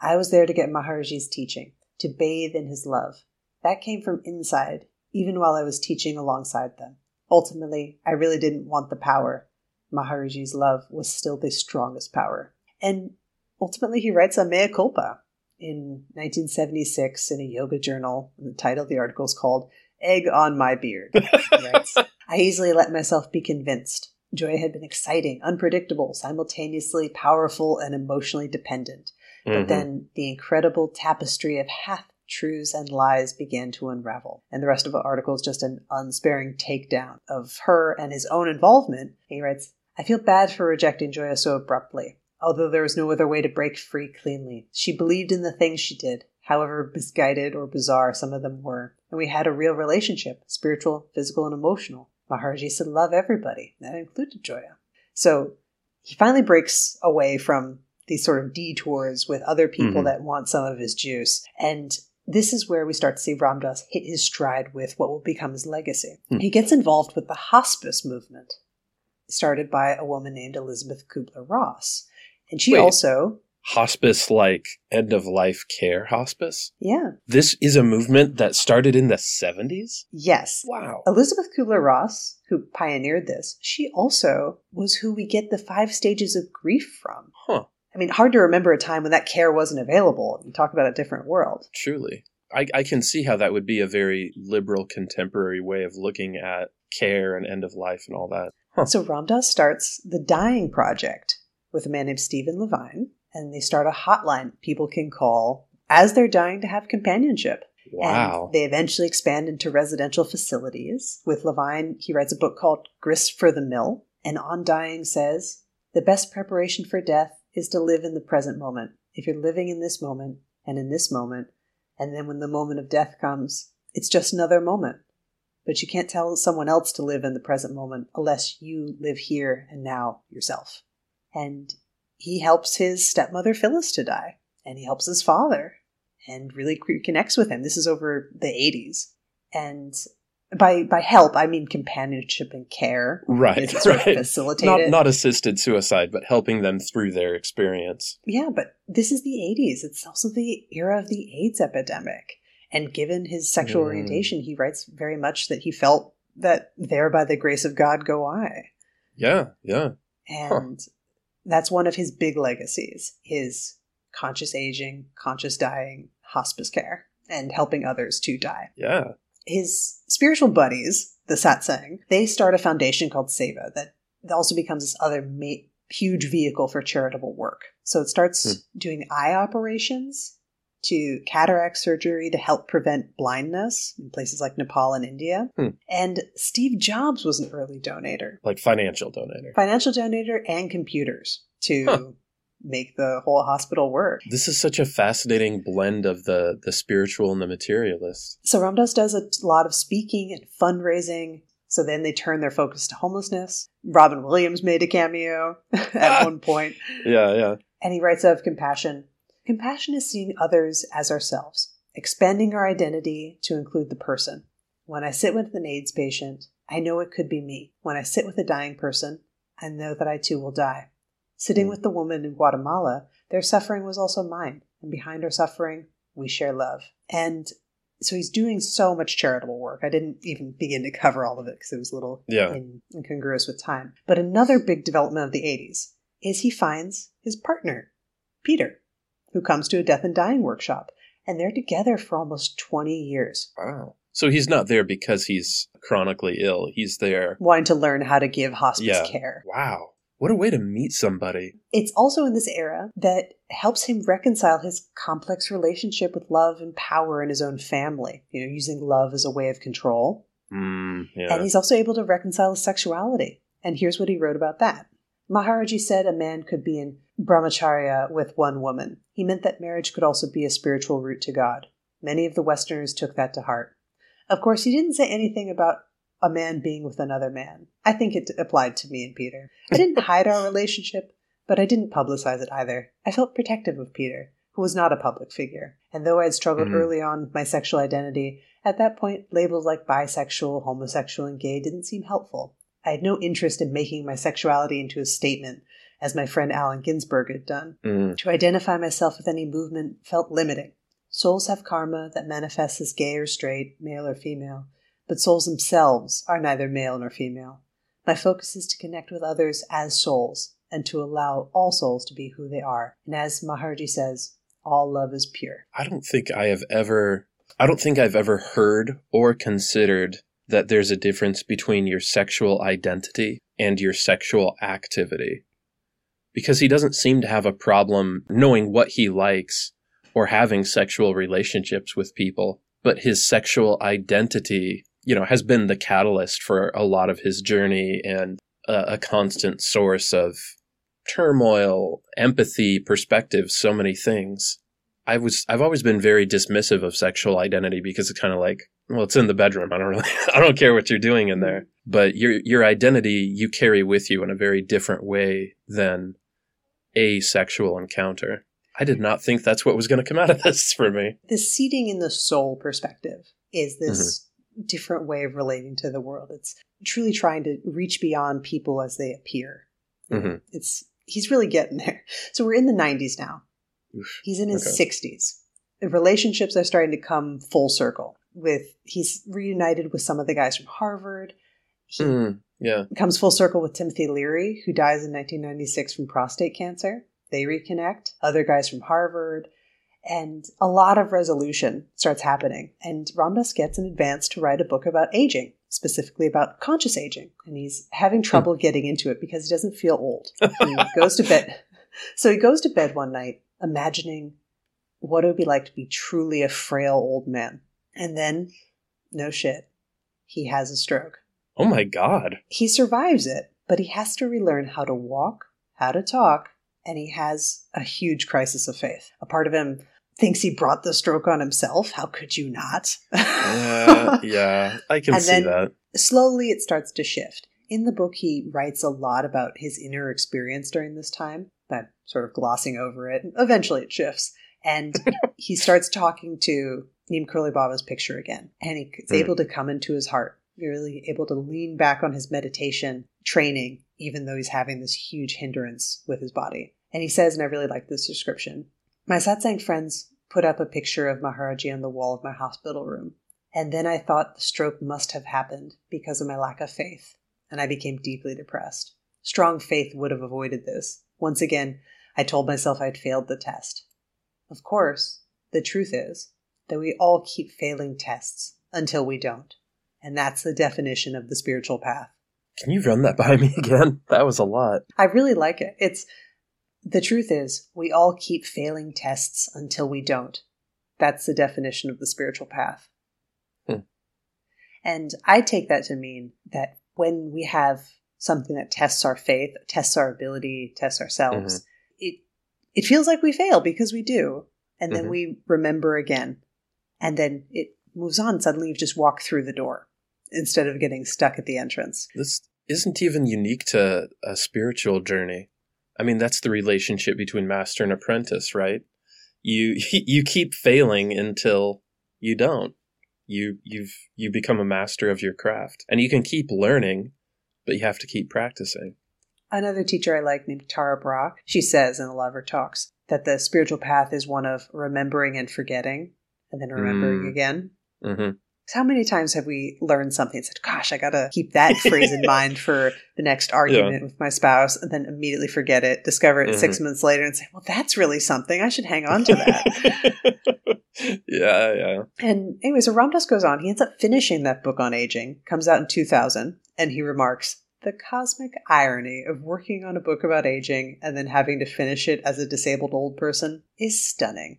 I was there to get Maharaji's teaching, to bathe in his love. That came from inside, even while I was teaching alongside them. Ultimately, I really didn't want the power. Maharaji's love was still the strongest power. And ultimately, he writes a mea culpa in 1976 in a yoga journal. The title of the article is called Egg on My Beard. Writes, I easily let myself be convinced. Joy had been exciting, unpredictable, simultaneously powerful, and emotionally dependent. But Mhm. then the incredible tapestry of half truths and lies began to unravel. And the rest of the article is just an unsparing takedown of her and his own involvement. He writes, I feel bad for rejecting Joya so abruptly. Although there was no other way to break free cleanly. She believed in the things she did, however misguided or bizarre some of them were. And we had a real relationship spiritual, physical, and emotional. Maharaji said, Love everybody. That included Joya. So he finally breaks away from these sort of detours with other people Mhm. that want some of his juice. And this is where we start to see Ram Dass hit his stride with what will become his legacy. Hmm. He gets involved with the hospice movement, started by a woman named Elisabeth Kübler-Ross. And she Wait. also, Hospice like end of life care hospice. yeah, This is a movement that started in the 70s? yes. Wow. Elisabeth Kübler-Ross, who pioneered this, she also was who we get the five stages of grief from. Huh. I mean, hard to remember a time when that care wasn't available. You talk about a different world. Truly. I, I can see how that would be a very liberal contemporary way of looking at care and end of life and all that. Huh. So Ram Dass starts the Dying Project with a man named Stephen Levine, and they start a hotline people can call as they're dying to have companionship. Wow. And they eventually expand into residential facilities. With Levine, he writes a book called Grist for the Mill, and on dying says, The best preparation for death is to live in the present moment. If you're living in this moment and in this moment, and then when the moment of death comes, it's just another moment. But you can't tell someone else to live in the present moment unless you live here and now yourself. And he helps his stepmother Phyllis to die, and he helps his father, and really connects with him. This is over the 80s. And by by help, I mean companionship and care. right. It's right. facilitated. Not, not assisted suicide, but helping them through their experience. Yeah, but this is the 80s. It's also the era of the AIDS epidemic. And given his sexual Mm. orientation, he writes very much that he felt that there by the grace of God go I. Yeah, yeah. And that's one of his big legacies his conscious aging, conscious dying, hospice care, and helping others to die. Yeah. His spiritual buddies, the satsang, they start a foundation called Seva that also becomes this other ma- huge vehicle for charitable work. So it starts Hmm. doing eye operations to cataract surgery to help prevent blindness in places like Nepal and India. Hmm. And Steve Jobs was an early donator, Like financial donator. financial donator and computers to Huh. make the whole hospital work. This is such a fascinating blend of the the spiritual and the materialist. So Ram Dass does a lot of speaking and fundraising. So then they turn their focus to homelessness. Robin Williams made a cameo at one point. Yeah, yeah. And he writes of compassion. Compassion is seeing others as ourselves, expanding our identity to include the person. When I sit with an AIDS patient, I know it could be me. When I sit with a dying person, I know that I too will die. Sitting Mm. with the woman in Guatemala, their suffering was also mine. And behind our suffering, we share love. And so he's doing so much charitable work. I didn't even begin to cover all of it because it was a little Yeah. in, incongruous with time. But another big development of the 80s is he finds his partner, Peter, who comes to a death and dying workshop. And they're together for almost 20 years, Wow. So he's not there because he's chronically ill. He's there. wanting to learn how to give hospice Yeah. care. Wow. What a way to meet somebody. It's also in this era that helps him reconcile his complex relationship with love and power in his own family, you know, using love as a way of control. Mm, yeah. And he's also able to reconcile his sexuality. And here's what he wrote about that. Maharaji said a man could be in brahmacharya with one woman. He meant that marriage could also be a spiritual route to God. Many of the Westerners took that to heart. Of course, he didn't say anything about a man being with another man. I think it applied to me and Peter. I didn't hide our relationship, but I didn't publicize it either. I felt protective of Peter, who was not a public figure. And though I had struggled Mhm. early on with my sexual identity, at that point, labels like bisexual, homosexual, and gay didn't seem helpful. I had no interest in making my sexuality into a statement, as my friend Allen Ginsberg had done. Mm, To identify myself with any movement felt limiting. Souls have karma that manifests as gay or straight, male or female, but souls themselves are neither male nor female. My focus is to connect with others as souls and to allow all souls to be who they are. And as Maharji says, all love is pure. I don't think I have ever. I don't think I've ever heard or considered that there's a difference between your sexual identity and your sexual activity. Because he doesn't seem to have a problem knowing what he likes or having sexual relationships with people, but his sexual identity, you know, has been the catalyst for a lot of his journey and a, a constant source of turmoil, empathy, perspective, so many things. I was I've always been very dismissive of sexual identity because it's kind of like, well, it's in the bedroom. I don't really I don't care what you're doing in there. But your your identity you carry with you in a very different way than a sexual encounter. I did not think that's what was going to come out of this for me. The seating in the soul perspective is this different way of relating to the world. It's truly trying to reach beyond people as they appear. Mhm. It's he's really getting there. So we're in the 90s now. Oof. He's in his Okay. 60s. The relationships are starting to come full circle. With he's reunited with some of the guys from Harvard. He Mm, yeah. comes full circle with Timothy Leary, who dies in 1996 from prostate cancer. They reconnect. Other guys from Harvard. And a lot of resolution starts happening. And Ram Dass gets an advance to write a book about aging, specifically about conscious aging. And he's having hmm. trouble getting into it because he doesn't feel old. He goes to bed. So he goes to bed one night imagining what it would be like to be truly a frail old man. And then, no shit, he has a stroke. Oh my god. He survives it, but he has to relearn how to walk, how to talk, and he has a huge crisis of faith. A part of him thinks he brought the stroke on himself. How could you not? Yeah, yeah. I can And see then- that. Slowly, it starts to shift. In the book, he writes a lot about his inner experience during this time, but sort of glossing over it. Eventually, it shifts. And he starts talking to Neem Karoli Baba's picture again. And he's Hmm. able to come into his heart, really able to lean back on his meditation training, even though he's having this huge hindrance with his body. And he says, and I really like this description My satsang friends put up a picture of Maharaji on the wall of my hospital room. And then I thought the stroke must have happened because of my lack of faith, and I became deeply depressed. Strong faith would have avoided this. Once again, I told myself I'd failed the test. Of course, the truth is that we all keep failing tests until we don't. And that's the definition of the spiritual path. Can you run that by me again? That was a lot. I really like it. It's the truth is we all keep failing tests until we don't. That's the definition of the spiritual path. Hmm. And I take that to mean that when we have something that tests our faith, tests our ability, tests ourselves, mm-hmm. it it feels like we fail because we do. And then mm-hmm. we remember again. And then it moves on. Suddenly you've just walked through the door instead of getting stuck at the entrance. This isn't even unique to a spiritual journey. I mean, that's the relationship between master and apprentice, right? You you keep failing until you don't. You you've you become a master of your craft. And you can keep learning, but you have to keep practicing. Another teacher I like named Tara Brach, she says in a lot of her talks that the spiritual path is one of remembering and forgetting and then remembering mm. again. Mm-hmm. How many times have we learned something and said, gosh, I got to keep that phrase in mind for the next argument yeah. with my spouse, and then immediately forget it, discover it mm-hmm. six months later, and say, well, that's really something. I should hang on to that. yeah, yeah. And anyway, so Ram Dass goes on. He ends up finishing that book on aging, comes out in 2000, and he remarks, the cosmic irony of working on a book about aging and then having to finish it as a disabled old person is stunning.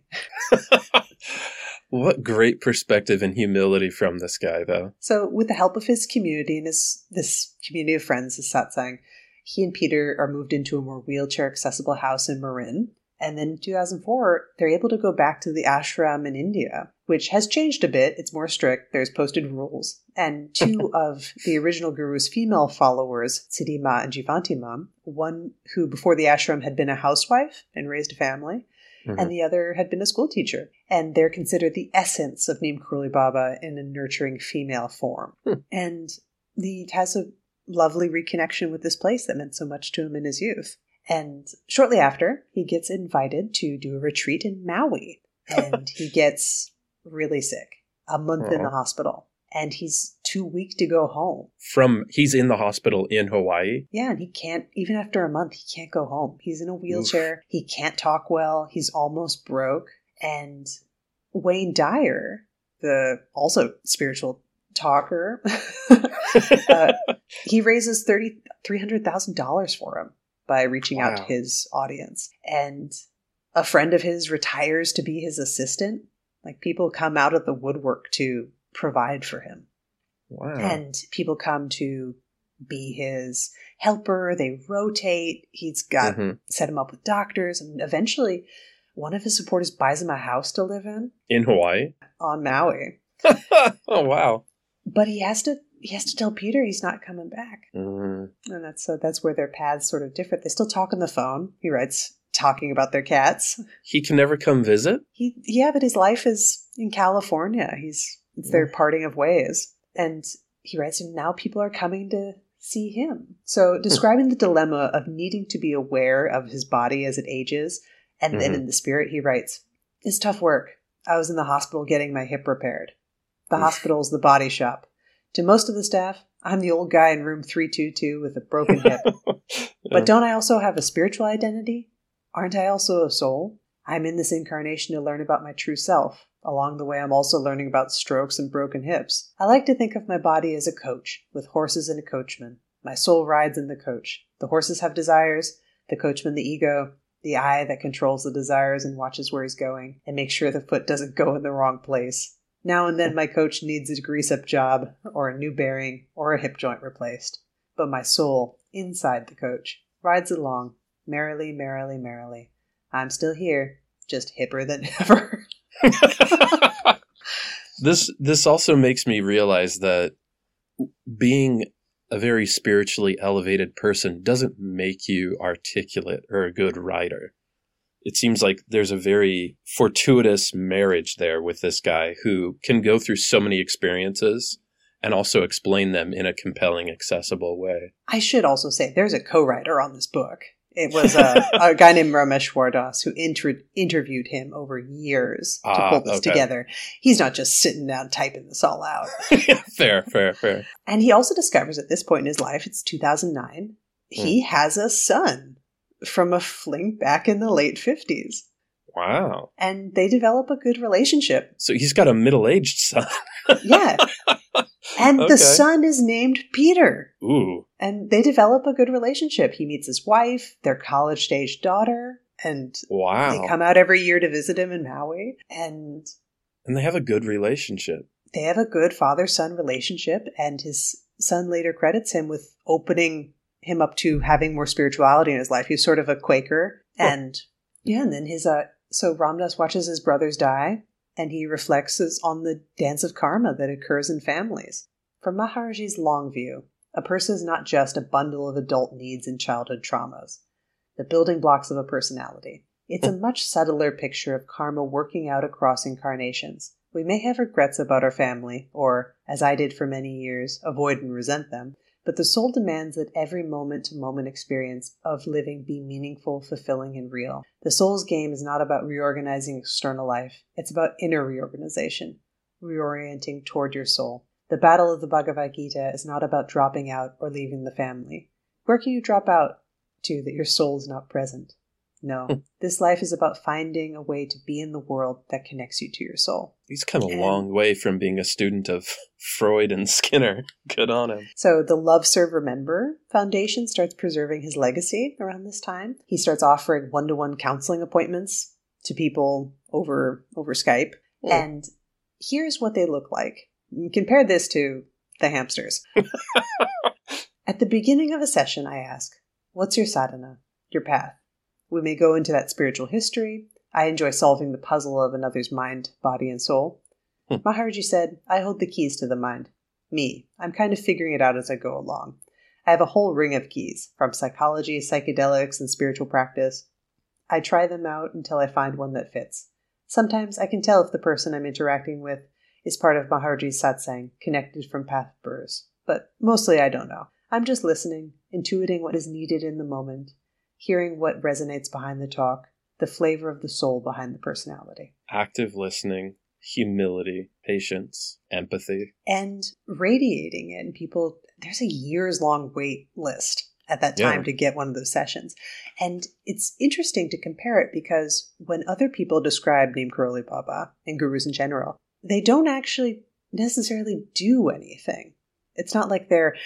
What great perspective and humility from this guy, though. So, with the help of his community and his this community of friends, his satsang, he and Peter are moved into a more wheelchair accessible house in Marin. And then in 2004, they're able to go back to the ashram in India, which has changed a bit. It's more strict. There's posted rules. And two of the original guru's female followers, Siddhi Ma and Jivanti Ma, one who before the ashram had been a housewife and raised a family, mm-hmm. and the other had been a school teacher. And they're considered the essence of Neem Karoli Baba in a nurturing female form. Hmm. And he has a lovely reconnection with this place that meant so much to him in his youth. And shortly after, he gets invited to do a retreat in Maui. And he gets really sick, a month in the hospital and he's too weak to go home. From he's in the hospital in Hawaii. Yeah, and he can't even after a month he can't go home. He's in a wheelchair. Oof. He can't talk well. He's almost broke. And Wayne Dyer, the also spiritual talker, uh, he raises thirty three hundred thousand dollars for him by reaching wow. out to his audience. And a friend of his retires to be his assistant. Like people come out of the woodwork to provide for him. Wow. And people come to be his helper. They rotate. He's got mm-hmm. set him up with doctors, and eventually, one of his supporters buys him a house to live in in Hawaii on Maui. oh wow! But he has to he has to tell Peter he's not coming back, mm. and that's so that's where their paths sort of differ. They still talk on the phone. He writes talking about their cats. He can never come visit. He yeah, but his life is in California. He's it's their parting of ways. And he writes, and now people are coming to see him. So describing the dilemma of needing to be aware of his body as it ages, and mm-hmm. then in the spirit, he writes, It's tough work. I was in the hospital getting my hip repaired. The hospital is the body shop. To most of the staff, I'm the old guy in room 322 with a broken hip. yeah. But don't I also have a spiritual identity? Aren't I also a soul? I'm in this incarnation to learn about my true self. Along the way, I'm also learning about strokes and broken hips. I like to think of my body as a coach, with horses and a coachman. My soul rides in the coach. The horses have desires, the coachman the ego, the eye that controls the desires and watches where he's going, and makes sure the foot doesn't go in the wrong place. Now and then my coach needs a grease up job, or a new bearing, or a hip joint replaced. But my soul, inside the coach, rides along, merrily, merrily, merrily. I'm still here, just hipper than ever. this this also makes me realize that being a very spiritually elevated person doesn't make you articulate or a good writer. It seems like there's a very fortuitous marriage there with this guy who can go through so many experiences and also explain them in a compelling, accessible way. I should also say there's a co writer on this book. It was a, a guy named Rameshwar Das who inter- interviewed him over years to Ah, pull this okay. together. He's not just sitting down typing this all out. fair, fair, fair. And he also discovers at this point in his life, it's 2009, he has a son from a fling back in the late 50s. Wow. And they develop a good relationship. So he's got a middle-aged son. Yeah. And Okay. the son is named Peter. Ooh. And they develop a good relationship. He meets his wife, their college stage daughter, and Wow. they come out every year to visit him in Maui. And and they have a good relationship. they have a good father son relationship. And his son later credits him with opening him up to having more spirituality in his life. He's sort of a Quaker. And yeah, and then his, uh, so Ram Dass watches his brothers die and he reflects on the dance of karma that occurs in families. From Maharaji's long view, a person is not just a bundle of adult needs and childhood traumas, the building blocks of a personality. It's a hmm. much subtler picture of karma working out across incarnations. We may have regrets about our family, or, as I did for many years, avoid and resent them, but the soul demands that every moment to moment experience of living be meaningful, fulfilling, and real. The soul's game is not about reorganizing external life, it's about inner reorganization, reorienting toward your soul. The battle of the Bhagavad Gita is not about dropping out or leaving the family. Where can you drop out to that your soul is not present? No, this life is about finding a way to be in the world that connects you to your soul. He's come a And- long way from being a student of Freud and Skinner. Good on him. So the Love Serve Remember Foundation starts preserving his legacy around this time. He starts offering one-to-one counseling appointments to people over over Skype. Hmm. And here's what they look like. Compare this to the hamsters. At the beginning of a session, I ask, What's your sadhana? Your path? We may go into that spiritual history. I enjoy solving the puzzle of another's mind, body, and soul. Hmm. Maharaji said, I hold the keys to the mind. Me. I'm kind of figuring it out as I go along. I have a whole ring of keys, from psychology, psychedelics, and spiritual practice. I try them out until I find one that fits. Sometimes I can tell if the person I'm interacting with is part of Maharaji's satsang, connected from path births. But mostly I don't know. I'm just listening, intuiting what is needed in the moment, hearing what resonates behind the talk, the flavor of the soul behind the personality, Active listening, humility, patience, empathy. and radiating it. And people, there's a years long wait list at that Yeah. time to get one of those sessions. And it's interesting to compare it because when other people describe Neem Karoli Baba and gurus in general, they don't actually necessarily do anything. It's not like they're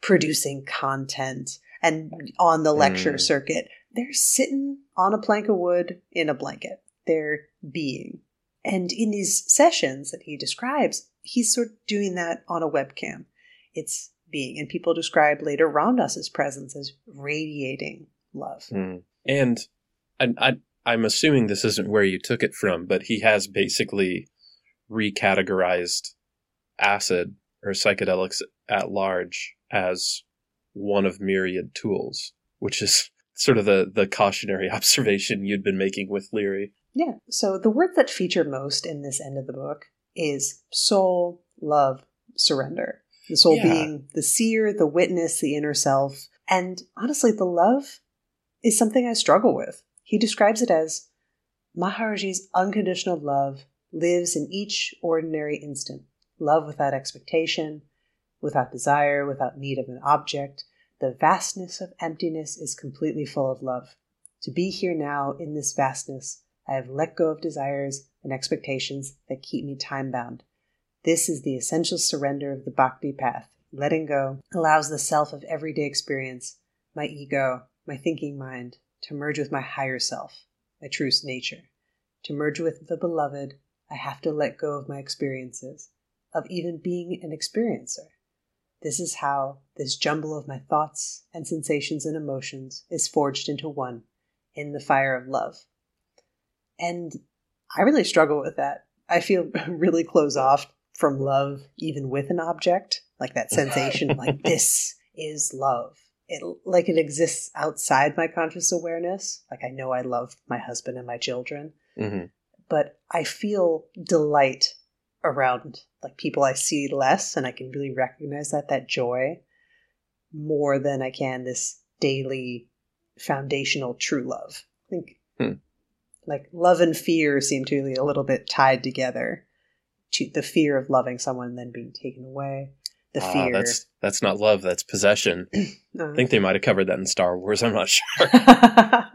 producing content and on the lecture Mm. circuit. They're sitting on a plank of wood in a blanket. They're being. And in these sessions that he describes, he's sort of doing that on a webcam. It's being. And people describe later Ram Dass's presence as radiating love. Mm. And I, I, I'm assuming this isn't where you took it from, but he has basically recategorized acid or psychedelics at large as one of myriad tools, which is sort of the, the cautionary observation you'd been making with Leary. Yeah. So the words that feature most in this end of the book is soul, love, surrender. The soul Yeah. being the seer, the witness, the inner self. And honestly, the love is something I struggle with. He describes it as Maharaji's unconditional love lives in each ordinary instant. Love without expectation, without desire, without need of an object. The vastness of emptiness is completely full of love. To be here now in this vastness, I have let go of desires and expectations that keep me time bound. This is the essential surrender of the bhakti path. Letting go allows the self of everyday experience, my ego, my thinking mind, to merge with my higher self, my true nature. To merge with the beloved, I have to let go of my experiences, of even being an experiencer. This is how this jumble of my thoughts and sensations and emotions is forged into one in the fire of love. And I really struggle with that. I feel really close off from love, even with an object, like that sensation, like this is love. It like it exists outside my conscious awareness. Like I know I love my husband and my children, hmm but I feel delight around like people I see less, and I can really recognize that that joy more than I can this daily foundational true love. I think Hmm. like love and fear seem to be a little bit tied together. To the fear of loving someone and then being taken away. The Ah, fear. that's that's not love, that's possession. Uh, I think they might have covered that in Star Wars. I'm not sure.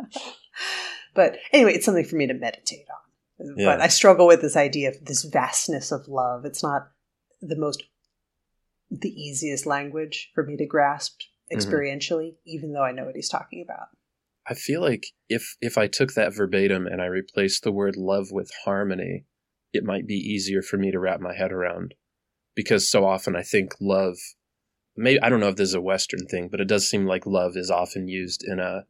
but anyway, it's something for me to meditate on. Yeah. But I struggle with this idea of this vastness of love. It's not the most, the easiest language for me to grasp Mm-hmm. experientially, even though I know what he's talking about. I feel like if if I took that verbatim and I replaced the word love with harmony, it might be easier for me to wrap my head around. Because so often I think love maybe I don't know if this is a Western thing, but it does seem like love is often used in a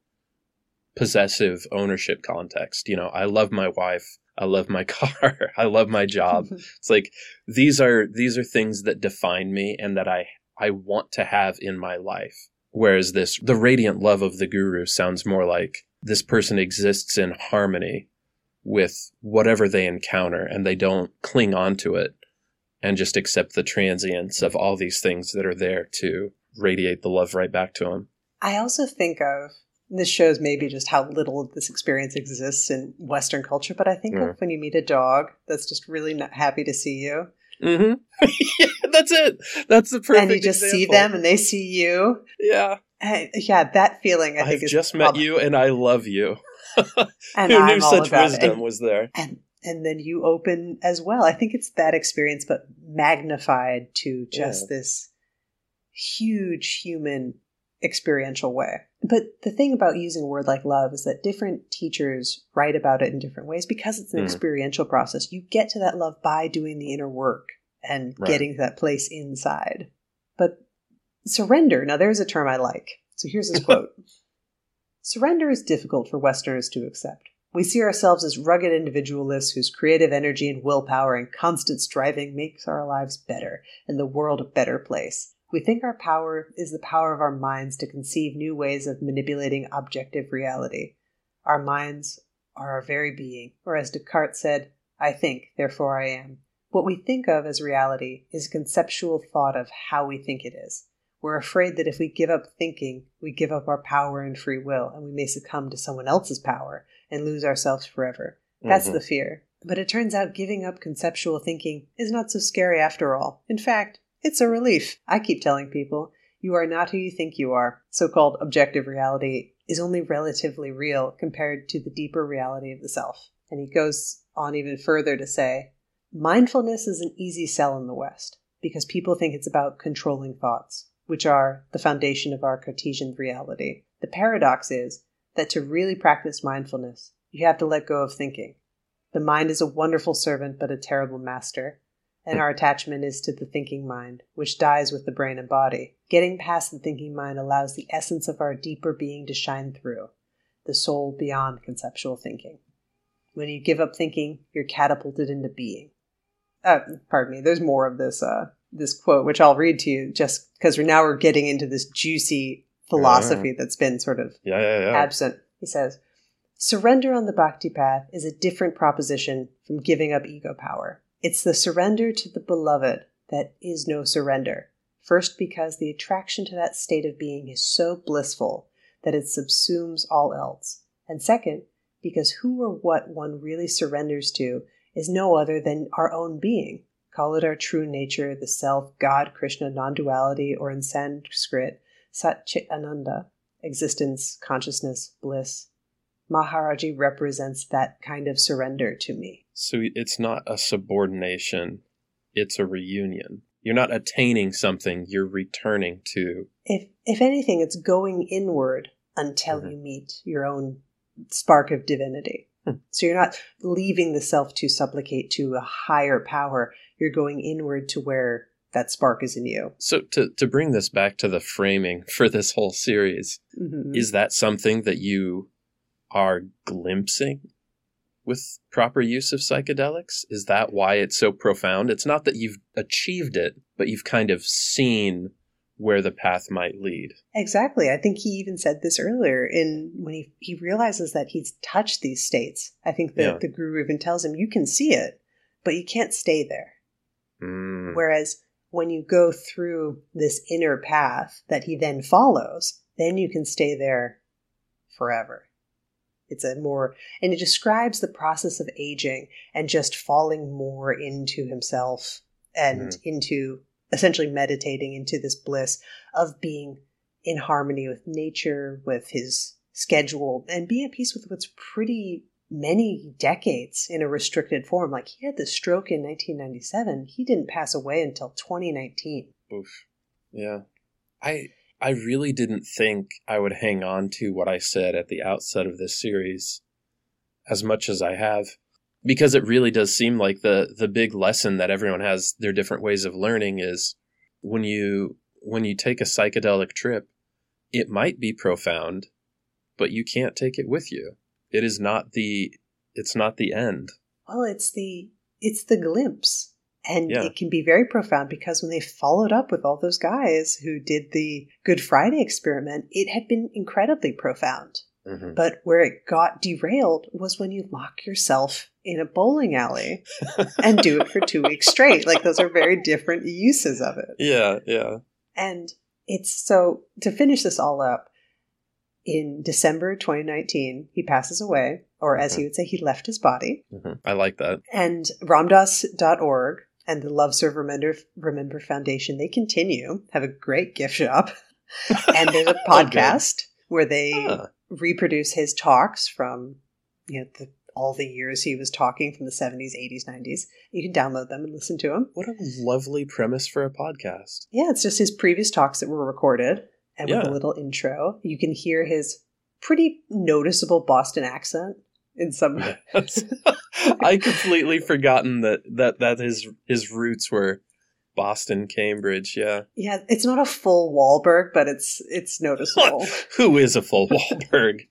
possessive ownership context. You know, I love my wife, I love my car, I love my job. It's like these are these are things that define me and that I I want to have in my life. Whereas this the radiant love of the guru sounds more like this person exists in harmony with whatever they encounter and they don't cling on to it and just accept the transience of all these things that are there to radiate the love right back to them. I also think of this shows maybe just how little this experience exists in Western culture, but I think Yeah. when you meet a dog that's just really not happy to see you, Mm-hmm. yeah, that's it. That's the perfect and you just see them and they see you. Yeah. And, yeah, that feeling I think I've is just met you and I love you. and Who I'm knew all such wisdom And, was there? and and then you open as well. I think it's that experience, but magnified to just Yeah. this huge human experiential way. But the thing about using a word like love is that different teachers write about it in different ways because it's an Mm. experiential process. You get to that love by doing the inner work and Right. getting to that place inside. But surrender, now there's a term I like. So here's this quote Surrender is difficult for Westerners to accept. We see ourselves as rugged individualists whose creative energy and willpower and constant striving makes our lives better and the world a better place. We think our power is the power of our minds to conceive new ways of manipulating objective reality. Our minds are our very being, or as Descartes said, I think, therefore I am. What we think of as reality is a conceptual thought of how we think it is. We're afraid that if we give up thinking, we give up our power and free will, and we may succumb to someone else's power and lose ourselves forever. That's Mhm. the fear. But it turns out giving up conceptual thinking is not so scary after all. In fact, it's a relief. I keep telling people, you are not who you think you are. So called objective reality is only relatively real compared to the deeper reality of the self. And he goes on even further to say, mindfulness is an easy sell in the West because people think it's about controlling thoughts, which are the foundation of our Cartesian reality. The paradox is that to really practice mindfulness, you have to let go of thinking. The mind is a wonderful servant, but a terrible master. And our attachment is to the thinking mind, which dies with the brain and body. Getting past the thinking mind allows the essence of our deeper being to shine through, the soul beyond conceptual thinking. When you give up thinking, you're catapulted into being. Uh, pardon me. There's more of this uh, this quote, which I'll read to you, just because we're now we're getting into this juicy philosophy that's been sort of Yeah, yeah, yeah. absent. He says, Surrender on the bhakti path is a different proposition from giving up ego power. It's the surrender to the beloved that is no surrender. First, because the attraction to that state of being is so blissful that it subsumes all else. And second, because who or what one really surrenders to is no other than our own being. Call it our true nature, the self, God, Krishna, non duality, or in Sanskrit, Sat Chit Ananda, existence, consciousness, bliss. Maharaji represents that kind of surrender to me. So it's not a subordination, it's a reunion. You're not attaining something, you're returning to. If if anything, it's going inward until Mhm. you meet your own spark of divinity. Hmm. So you're not leaving the self to supplicate to a higher power. You're going inward to where that spark is in you. So to to bring this back to the framing for this whole series, Mhm. is that something that you are glimpsing with proper use of psychedelics? Is that why it's so profound? It's not that you've achieved it, but you've kind of seen where the path might lead. Exactly. I think he even said this earlier in when he, he realizes that he's touched these states. I think that Yeah. the guru even tells him, you can see it, but you can't stay there. Mm. Whereas when you go through this inner path that he then follows, then you can stay there forever. It's a more, and it describes the process of aging and just falling more into himself and mm. into essentially meditating into this bliss of being in harmony with nature, with his schedule, and be at peace with what's pretty many decades in a restricted form. Like he had the stroke in 1997. He didn't pass away until 2019. Oof. Yeah. I I really didn't think I would hang on to what I said at the outset of this series as much as I have because it really does seem like the the big lesson that everyone has their different ways of learning is when you when you take a psychedelic trip it might be profound but you can't take it with you. It is not the it's not the end. Well it's the it's the glimpse and yeah. it can be very profound because when they followed up with all those guys who did the Good Friday experiment, it had been incredibly profound. Mm-hmm. But where it got derailed was when you lock yourself in a bowling alley and do it for two weeks straight. Like those are very different uses of it. Yeah, yeah. And it's so to finish this all up, in December 2019, he passes away, or as he would say, he left his body. Mm-hmm. I like that. And Ramdass.org and the Love Serve Remember, Remember Foundation, they continue, have a great gift shop. and there's a podcast where they huh. reproduce his talks from you know the, all the years he was talking from the 70s, 80s, 90s. You can download them and listen to them. What a lovely premise for a podcast. Yeah, it's just his previous talks that were recorded and yeah. with a little intro. You can hear his pretty noticeable Boston accent in some ways. I completely forgotten that that that his his roots were Boston, Cambridge, yeah. Yeah, it's not a full Wahlberg, but it's it's noticeable. Who is a full Wahlberg?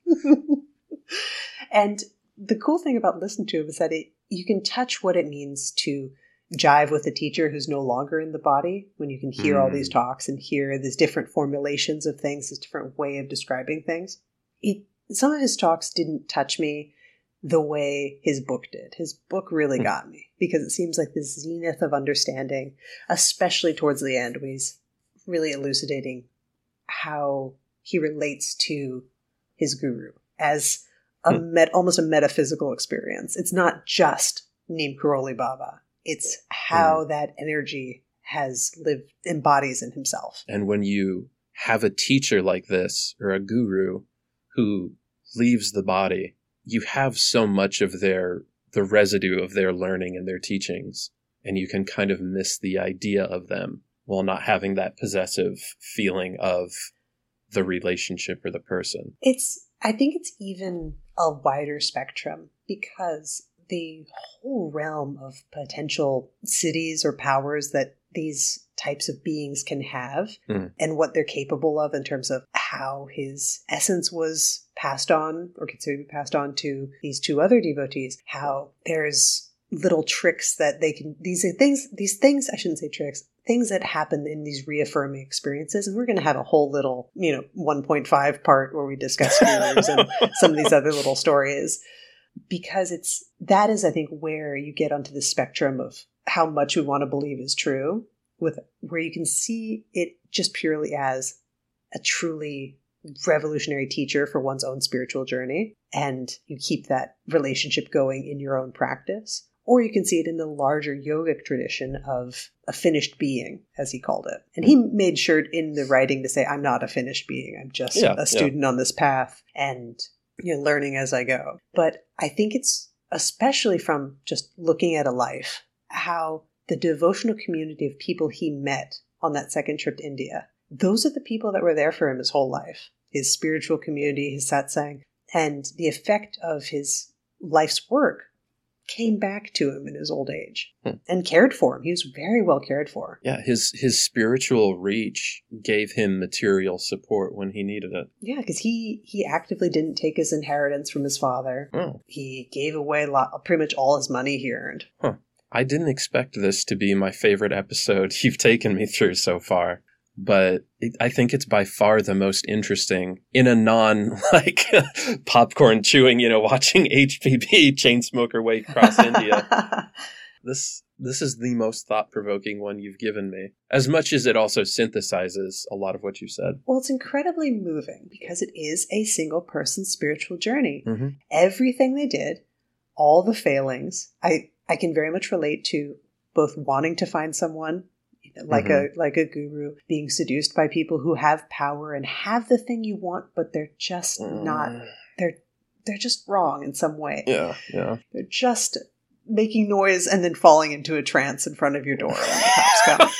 and the cool thing about listening to him is that it you can touch what it means to jive with a teacher who's no longer in the body when you can hear mm. all these hmm. talks and hear these different formulations of things, this different way of describing things. Some of his talks didn't touch me the way his book did. His book really hmm. got me because it seems like the zenith of understanding, especially towards the end when he's really elucidating how he relates to his guru as a hmm. met, almost a metaphysical experience. It's not just Neem Karoli Baba. It's how mm. that energy has lived embodies in himself. And when you have a teacher like this or a guru who leaves the body you have so much of their the residue of their learning and their teachings and you can kind of miss the idea of them while not having that possessive feeling of the relationship or the person. It's i think it's even a wider spectrum because the whole realm of potential siddhis or powers that these types of beings can have mm. and what they're capable of in terms of how his essence was passed on or considered to be passed on to these two other devotees, how there's little tricks that they can these things these things I shouldn't say tricks things that happen in these reaffirming experiences and we're going to have a whole little you know 1.5 part where we discuss healers and some of these other little stories because it's that is i think where you get onto the spectrum of how much we want to believe is true with where you can see it just purely as a truly revolutionary teacher for one's own spiritual journey. And you keep that relationship going in your own practice. Or you can see it in the larger yogic tradition of a finished being as he called it. And he made sure in the writing to say i'm not a finished being. I'm just yeah, a student yeah. on this path and you know learning as i go. But i think it's especially from just looking at a life how the devotional community of people he met on that second trip to India, those are the people that were there for him his whole life. His spiritual community, his satsang, and the effect of his life's work came back to him in his old age hmm. and cared for him. He was very well cared for. Yeah, his his spiritual reach gave him material support when he needed it. Yeah, because he he actively didn't take his inheritance from his father. Oh. He gave away lot, pretty much all his money he earned. Huh. I didn't expect this to be my favorite episode you've taken me through so far, but it, I think it's by far the most interesting in a non like popcorn chewing, you know, watching HPB Chainsmoker way across India. This this is the most thought provoking one you've given me. As much as it also synthesizes a lot of what you said. Well, it's incredibly moving because it is a single person's spiritual journey. Mm-hmm. Everything they did, all the failings, I I can very much relate to both wanting to find someone like mm-hmm. a like a guru being seduced by people who have power and have the thing you want but they're just not mm. they're they're just wrong in some way. Yeah, yeah. they're just making noise and then falling into a trance in front of your door when the cops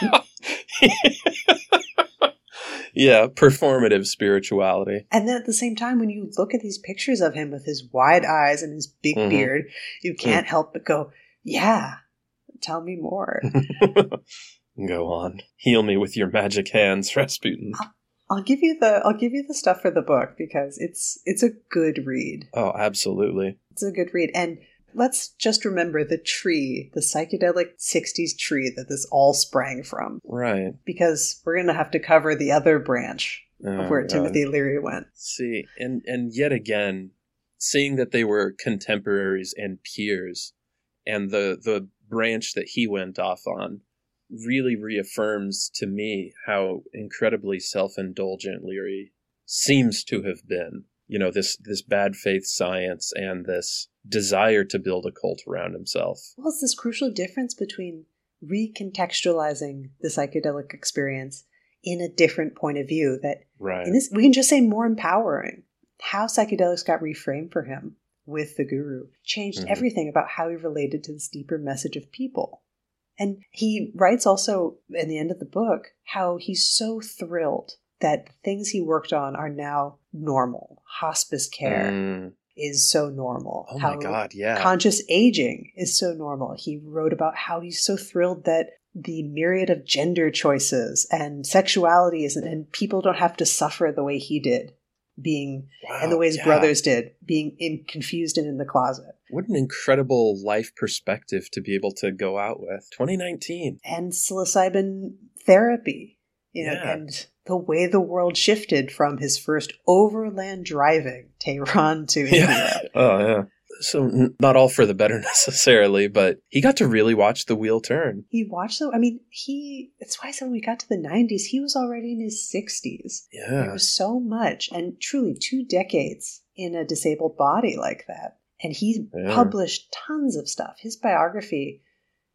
come yeah, performative spirituality. and then at the same time when you look at these pictures of him with his wide eyes and his big Mhm. beard you can't help but go yeah tell me more Go on. Heal me with your magic hands, Rasputin. I'll give you the I'll give you the stuff for the book because it's it's a good read. Oh, absolutely. It's a good read. And let's just remember the tree, the psychedelic 60s tree that this all sprang from Right. because we're going to have to cover the other branch Oh, of where God. Timothy Leary went. See, and and yet again, seeing that they were contemporaries and peers, and the the branch that he went off on, really reaffirms to me how incredibly self indulgent Leary seems to have been. You know, this this bad faith science and this desire to build a cult around himself. Well, it's this crucial difference between recontextualizing the psychedelic experience in a different point of view that Right. this we can just say more empowering how psychedelics got reframed for him with the guru changed Mhm. everything about how he related to this deeper message of people and he writes also in the end of the book how he's so thrilled that things he worked on are now normal hospice care Mm. Is so normal Oh my God! Yeah. conscious aging is so normal. He wrote about how he's so thrilled that the myriad of gender choices and sexuality is and people don't have to suffer the way he did being and the way his yeah. brothers did being in, confused and in the closet What an incredible life perspective to be able to go out with. 2019. and psilocybin therapy you know Yeah. and the way the world shifted from his first overland driving Tehran to India Oh, yeah. So, n- not all for the better necessarily, but he got to really watch the wheel turn. he watched though i mean he that's why i said when we got to the 90s he was already in his 60s Yeah, There was so much, and truly two decades in a disabled body like that. And he Yeah. published tons of stuff. His biography,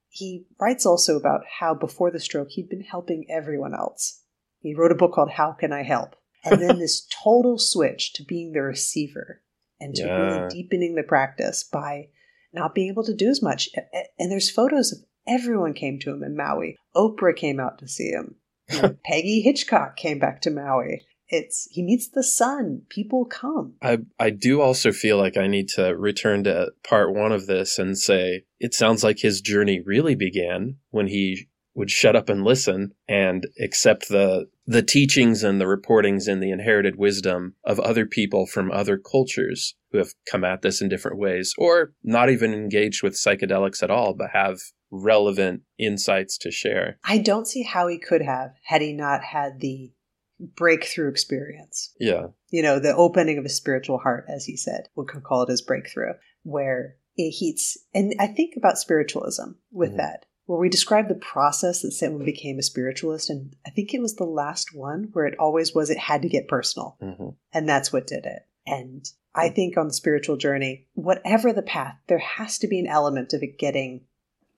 he writes also about how before the stroke he'd been helping everyone else. He wrote a book called How Can I Help? And then this total switch to being the receiver and to Yeah. really deepening the practice by not being able to do as much. And there's photos of everyone came to him in Maui. Oprah came out to see him. You know, Peggy Hitchcock came back to Maui. It's he meets the sun. People come. I, I do also feel like I need to return to part one of this and say it sounds like his journey really began when he would shut up and listen and accept the the teachings and the reportings and the inherited wisdom of other people from other cultures who have come at this in different ways or not even engaged with psychedelics at all but have relevant insights to share. I don't see how he could have had he not had the breakthrough experience. Yeah. You know, the opening of his spiritual heart, as he said. We could call it his breakthrough, where it heats. And I think about spiritualism with Mhm. that, where we describe the process that someone became a spiritualist. And I think it was the last one where it always was, it had to get personal. hmm And that's what did it. And I think on the spiritual journey, whatever the path, there has to be an element of it getting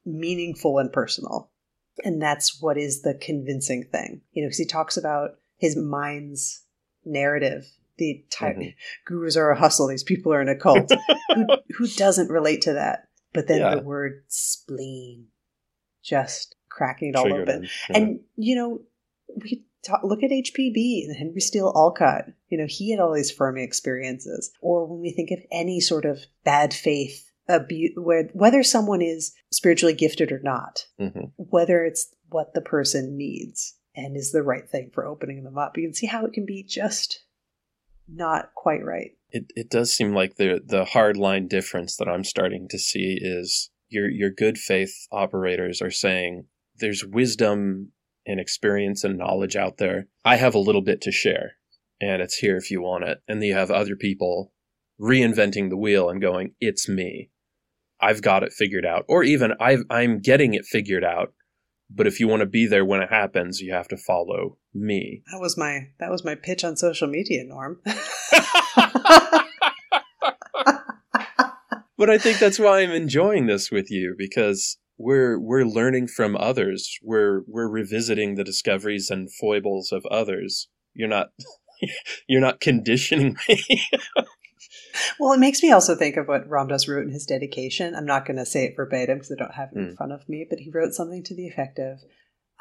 meaningful and personal. And that's what is the convincing thing. You know, because he talks about his mind's narrative. The type Mhm. gurus are a hustle, these people are in a cult. who, who doesn't relate to that? But then Yeah. the word spleen just cracking it all Triggered open. And you know, we talk, look at HPB and Henry Steel Olcott. You know, he had all these Fermi experiences. Or when we think of any sort of bad faith, abu- where whether someone is spiritually gifted or not, Mhm. whether it's what the person needs and is the right thing for opening them up, you can see how it can be just not quite right. It it does seem like the the hard line difference that I'm starting to see is your your good faith operators are saying there's wisdom and experience and knowledge out there. I have a little bit to share and it's here if you want it. And then you have other people reinventing the wheel and going, It's me. I've got it figured out, or even I've, I'm getting it figured out. But if you want to be there when it happens, you have to follow me. That was my that was my pitch on social media, Norm. but I think that's why I'm enjoying this with you because we're we're learning from others. We're we're revisiting the discoveries and foibles of others. You're not you're not conditioning me. well, it makes me also think of what Ram Dass wrote in his dedication. I'm not going to say it verbatim because I don't have it in Mm. front of me, but he wrote something to the effect of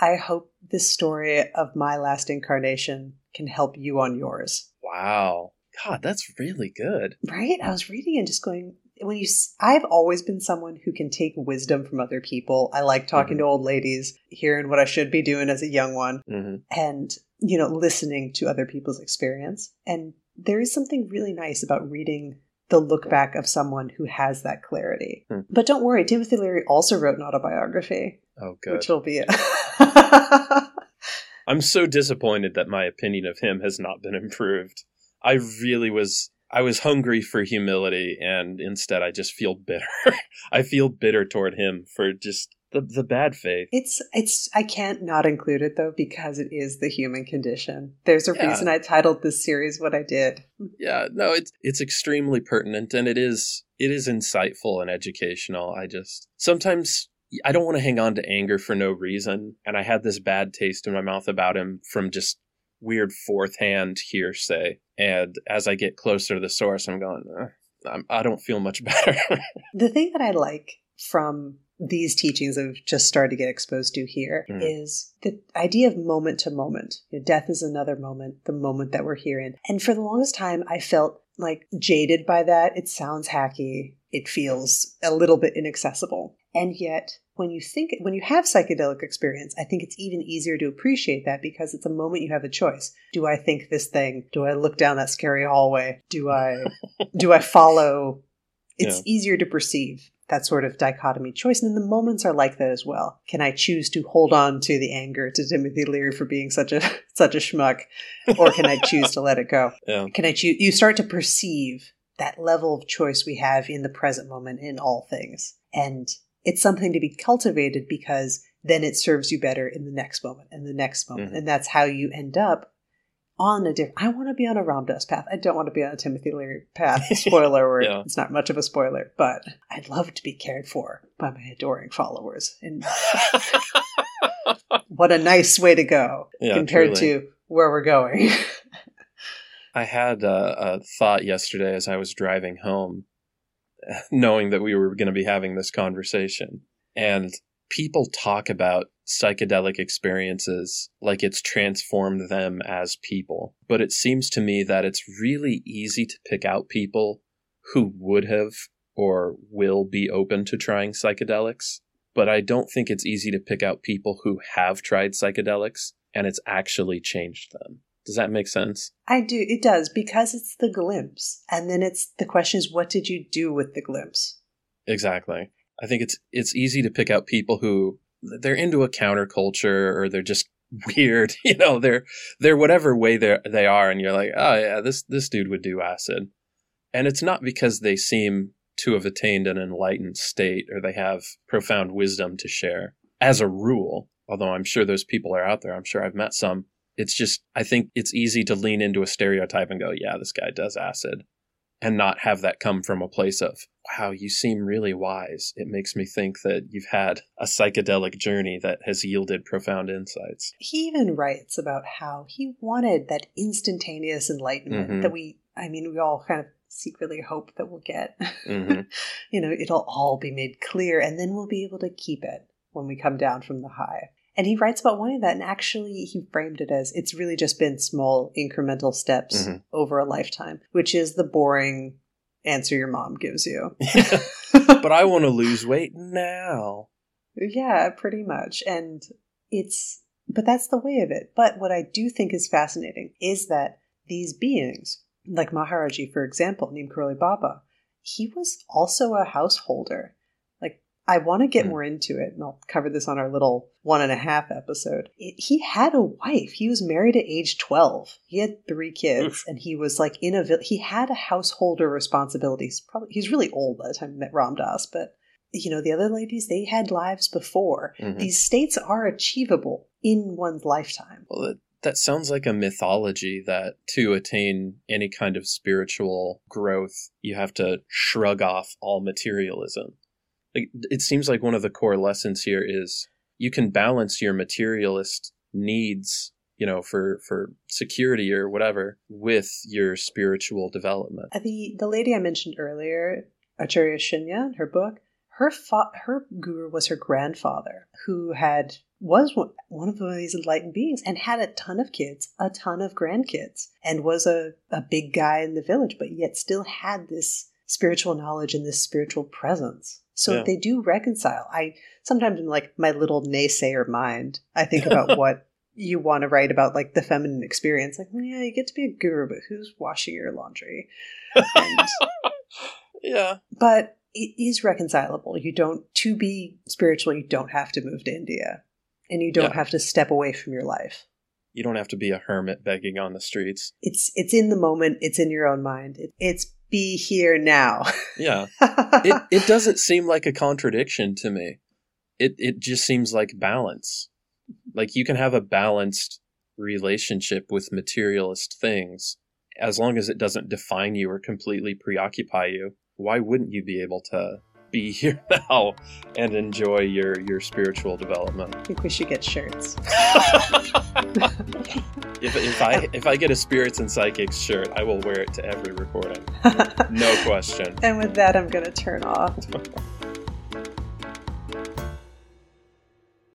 I hope this story of my last incarnation can help you on yours. wow. God, that's really good. Right? I was reading and just going, when you, I've always been someone who can take wisdom from other people. I like talking Mhm. to old ladies, hearing what I should be doing as a young one, hmm and, you know, listening to other people's experience. And there is something really nice about reading the look back of someone who has that clarity. Hmm. But don't worry, Timothy Leary also wrote an autobiography, Oh, good. which will be I'm so disappointed that my opinion of him has not been improved. I really was I was hungry for humility and instead I just feel bitter. I feel bitter toward him for just the the bad faith. It's it's I can't not include it though because it is the human condition. There's a Yeah. reason I titled this series what I did. Yeah, no, it's it's extremely pertinent and it is it is insightful and educational. I just sometimes I don't want to hang on to anger for no reason, and I had this bad taste in my mouth about him from just weird fourth hand hearsay. And as I get closer to the source, I'm going, "Ugh, I'm, I don't feel much better. The thing that I like from these teachings I've just started to get exposed to here is Mhm. the idea of moment to moment. You know, death is another moment, the moment that we're here in. And for the longest time, I felt like jaded by that. It sounds hacky. It feels a little bit inaccessible. And yet, when you think, when you have psychedelic experience, I think it's even easier to appreciate that because it's a moment you have a choice. Do I think this thing? Do I look down that scary hallway? Do I, do I follow? It's Yeah. easier to perceive that sort of dichotomy choice. And then the moments are like that as well. Can I choose to hold on to the anger to Timothy Leary for being such a such a schmuck? Or can I choose to let it go? yeah. Can I choose you start to perceive that level of choice we have in the present moment in all things. And it's something to be cultivated because then it serves you better in the next moment and the next moment. Mhm. And that's how you end up on a different I want to be on a Ram Dass path. I don't want to be on a Timothy Leary path. Spoiler alert. Yeah. It's not much of a spoiler, but I'd love to be cared for by my adoring followers. And what a nice way to go Yeah, compared truly. to where we're going. I had a, a thought yesterday as I was driving home, knowing that we were going to be having this conversation. And people talk about psychedelic experiences like it's transformed them as people. But it seems to me that it's really easy to pick out people who would have or will be open to trying psychedelics. But I don't think it's easy to pick out people who have tried psychedelics and it's actually changed them. Does that make sense? I do. It does because it's the glimpse. And then it's the question is, what did you do with the glimpse? Exactly. I think it's it's easy to pick out people who they're into a counterculture or they're just weird. You know, they're they're whatever way they they are, and you're like, oh yeah, this this dude would do acid, and it's not because they seem to have attained an enlightened state or they have profound wisdom to share. As a rule, although I'm sure those people are out there, I'm sure I've met some. It's just I think it's easy to lean into a stereotype and go, yeah, this guy does acid and not have that come from a place of, wow, you seem really wise. It makes me think that you've had a psychedelic journey that has yielded profound insights. He even writes about how he wanted that instantaneous enlightenment Mhm. that we, I mean, we all kind of secretly hope that we'll get. Mhm. you know, it'll all be made clear and then we'll be able to keep it when we come down from the high. And he writes about wanting that, and actually, he framed it as it's really just been small incremental steps Mhm. over a lifetime, which is the boring answer your mom gives you. but I want to lose weight now. Yeah, pretty much. And it's, but that's the way of it. But what I do think is fascinating is that these beings, like Maharaji, for example, Neem Karoli Baba, he was also a householder. I want to get Hmm. more into it, and I'll cover this on our little one and a half episode. It, he had a wife. He was married at age 12. He had three kids, and he was like in a, he had a householder responsibilities. Probably, he's really old by the time he met Ram Dass, but you know, the other ladies, they had lives before. Mhm. These states are achievable in one's lifetime. Well, that, that sounds like a mythology that to attain any kind of spiritual growth, you have to shrug off all materialism. It seems like one of the core lessons here is you can balance your materialist needs, you know, for, for security or whatever with your spiritual development. Uh, The the lady I mentioned earlier, Acharya Shunya, in her book, her fa- her guru was her grandfather, who had was one, one of these enlightened beings and had a ton of kids, a ton of grandkids, and was a, a big guy in the village, but yet still had this spiritual knowledge and this spiritual presence. So Yeah. they do reconcile. I sometimes in like my little naysayer mind, I think about what you want to write about like the feminine experience. Like, yeah, you get to be a guru, but who's washing your laundry? And Yeah. but it is reconcilable. You don't to be spiritual, you don't have to move to India. And you don't Yeah. have to step away from your life. You don't have to be a hermit begging on the streets. It's it's in the moment, it's in your own mind. It, it's be here now. Yeah. it it doesn't seem like a contradiction to me. It it just seems like balance. Like you can have a balanced relationship with materialist things as long as it doesn't define you or completely preoccupy you. Why wouldn't you be able to be here now and enjoy your your spiritual development? I think we should get shirts. If if I if I get a spirits and psychics shirt, I will wear it to every recording. No question. and with that I'm gonna turn off.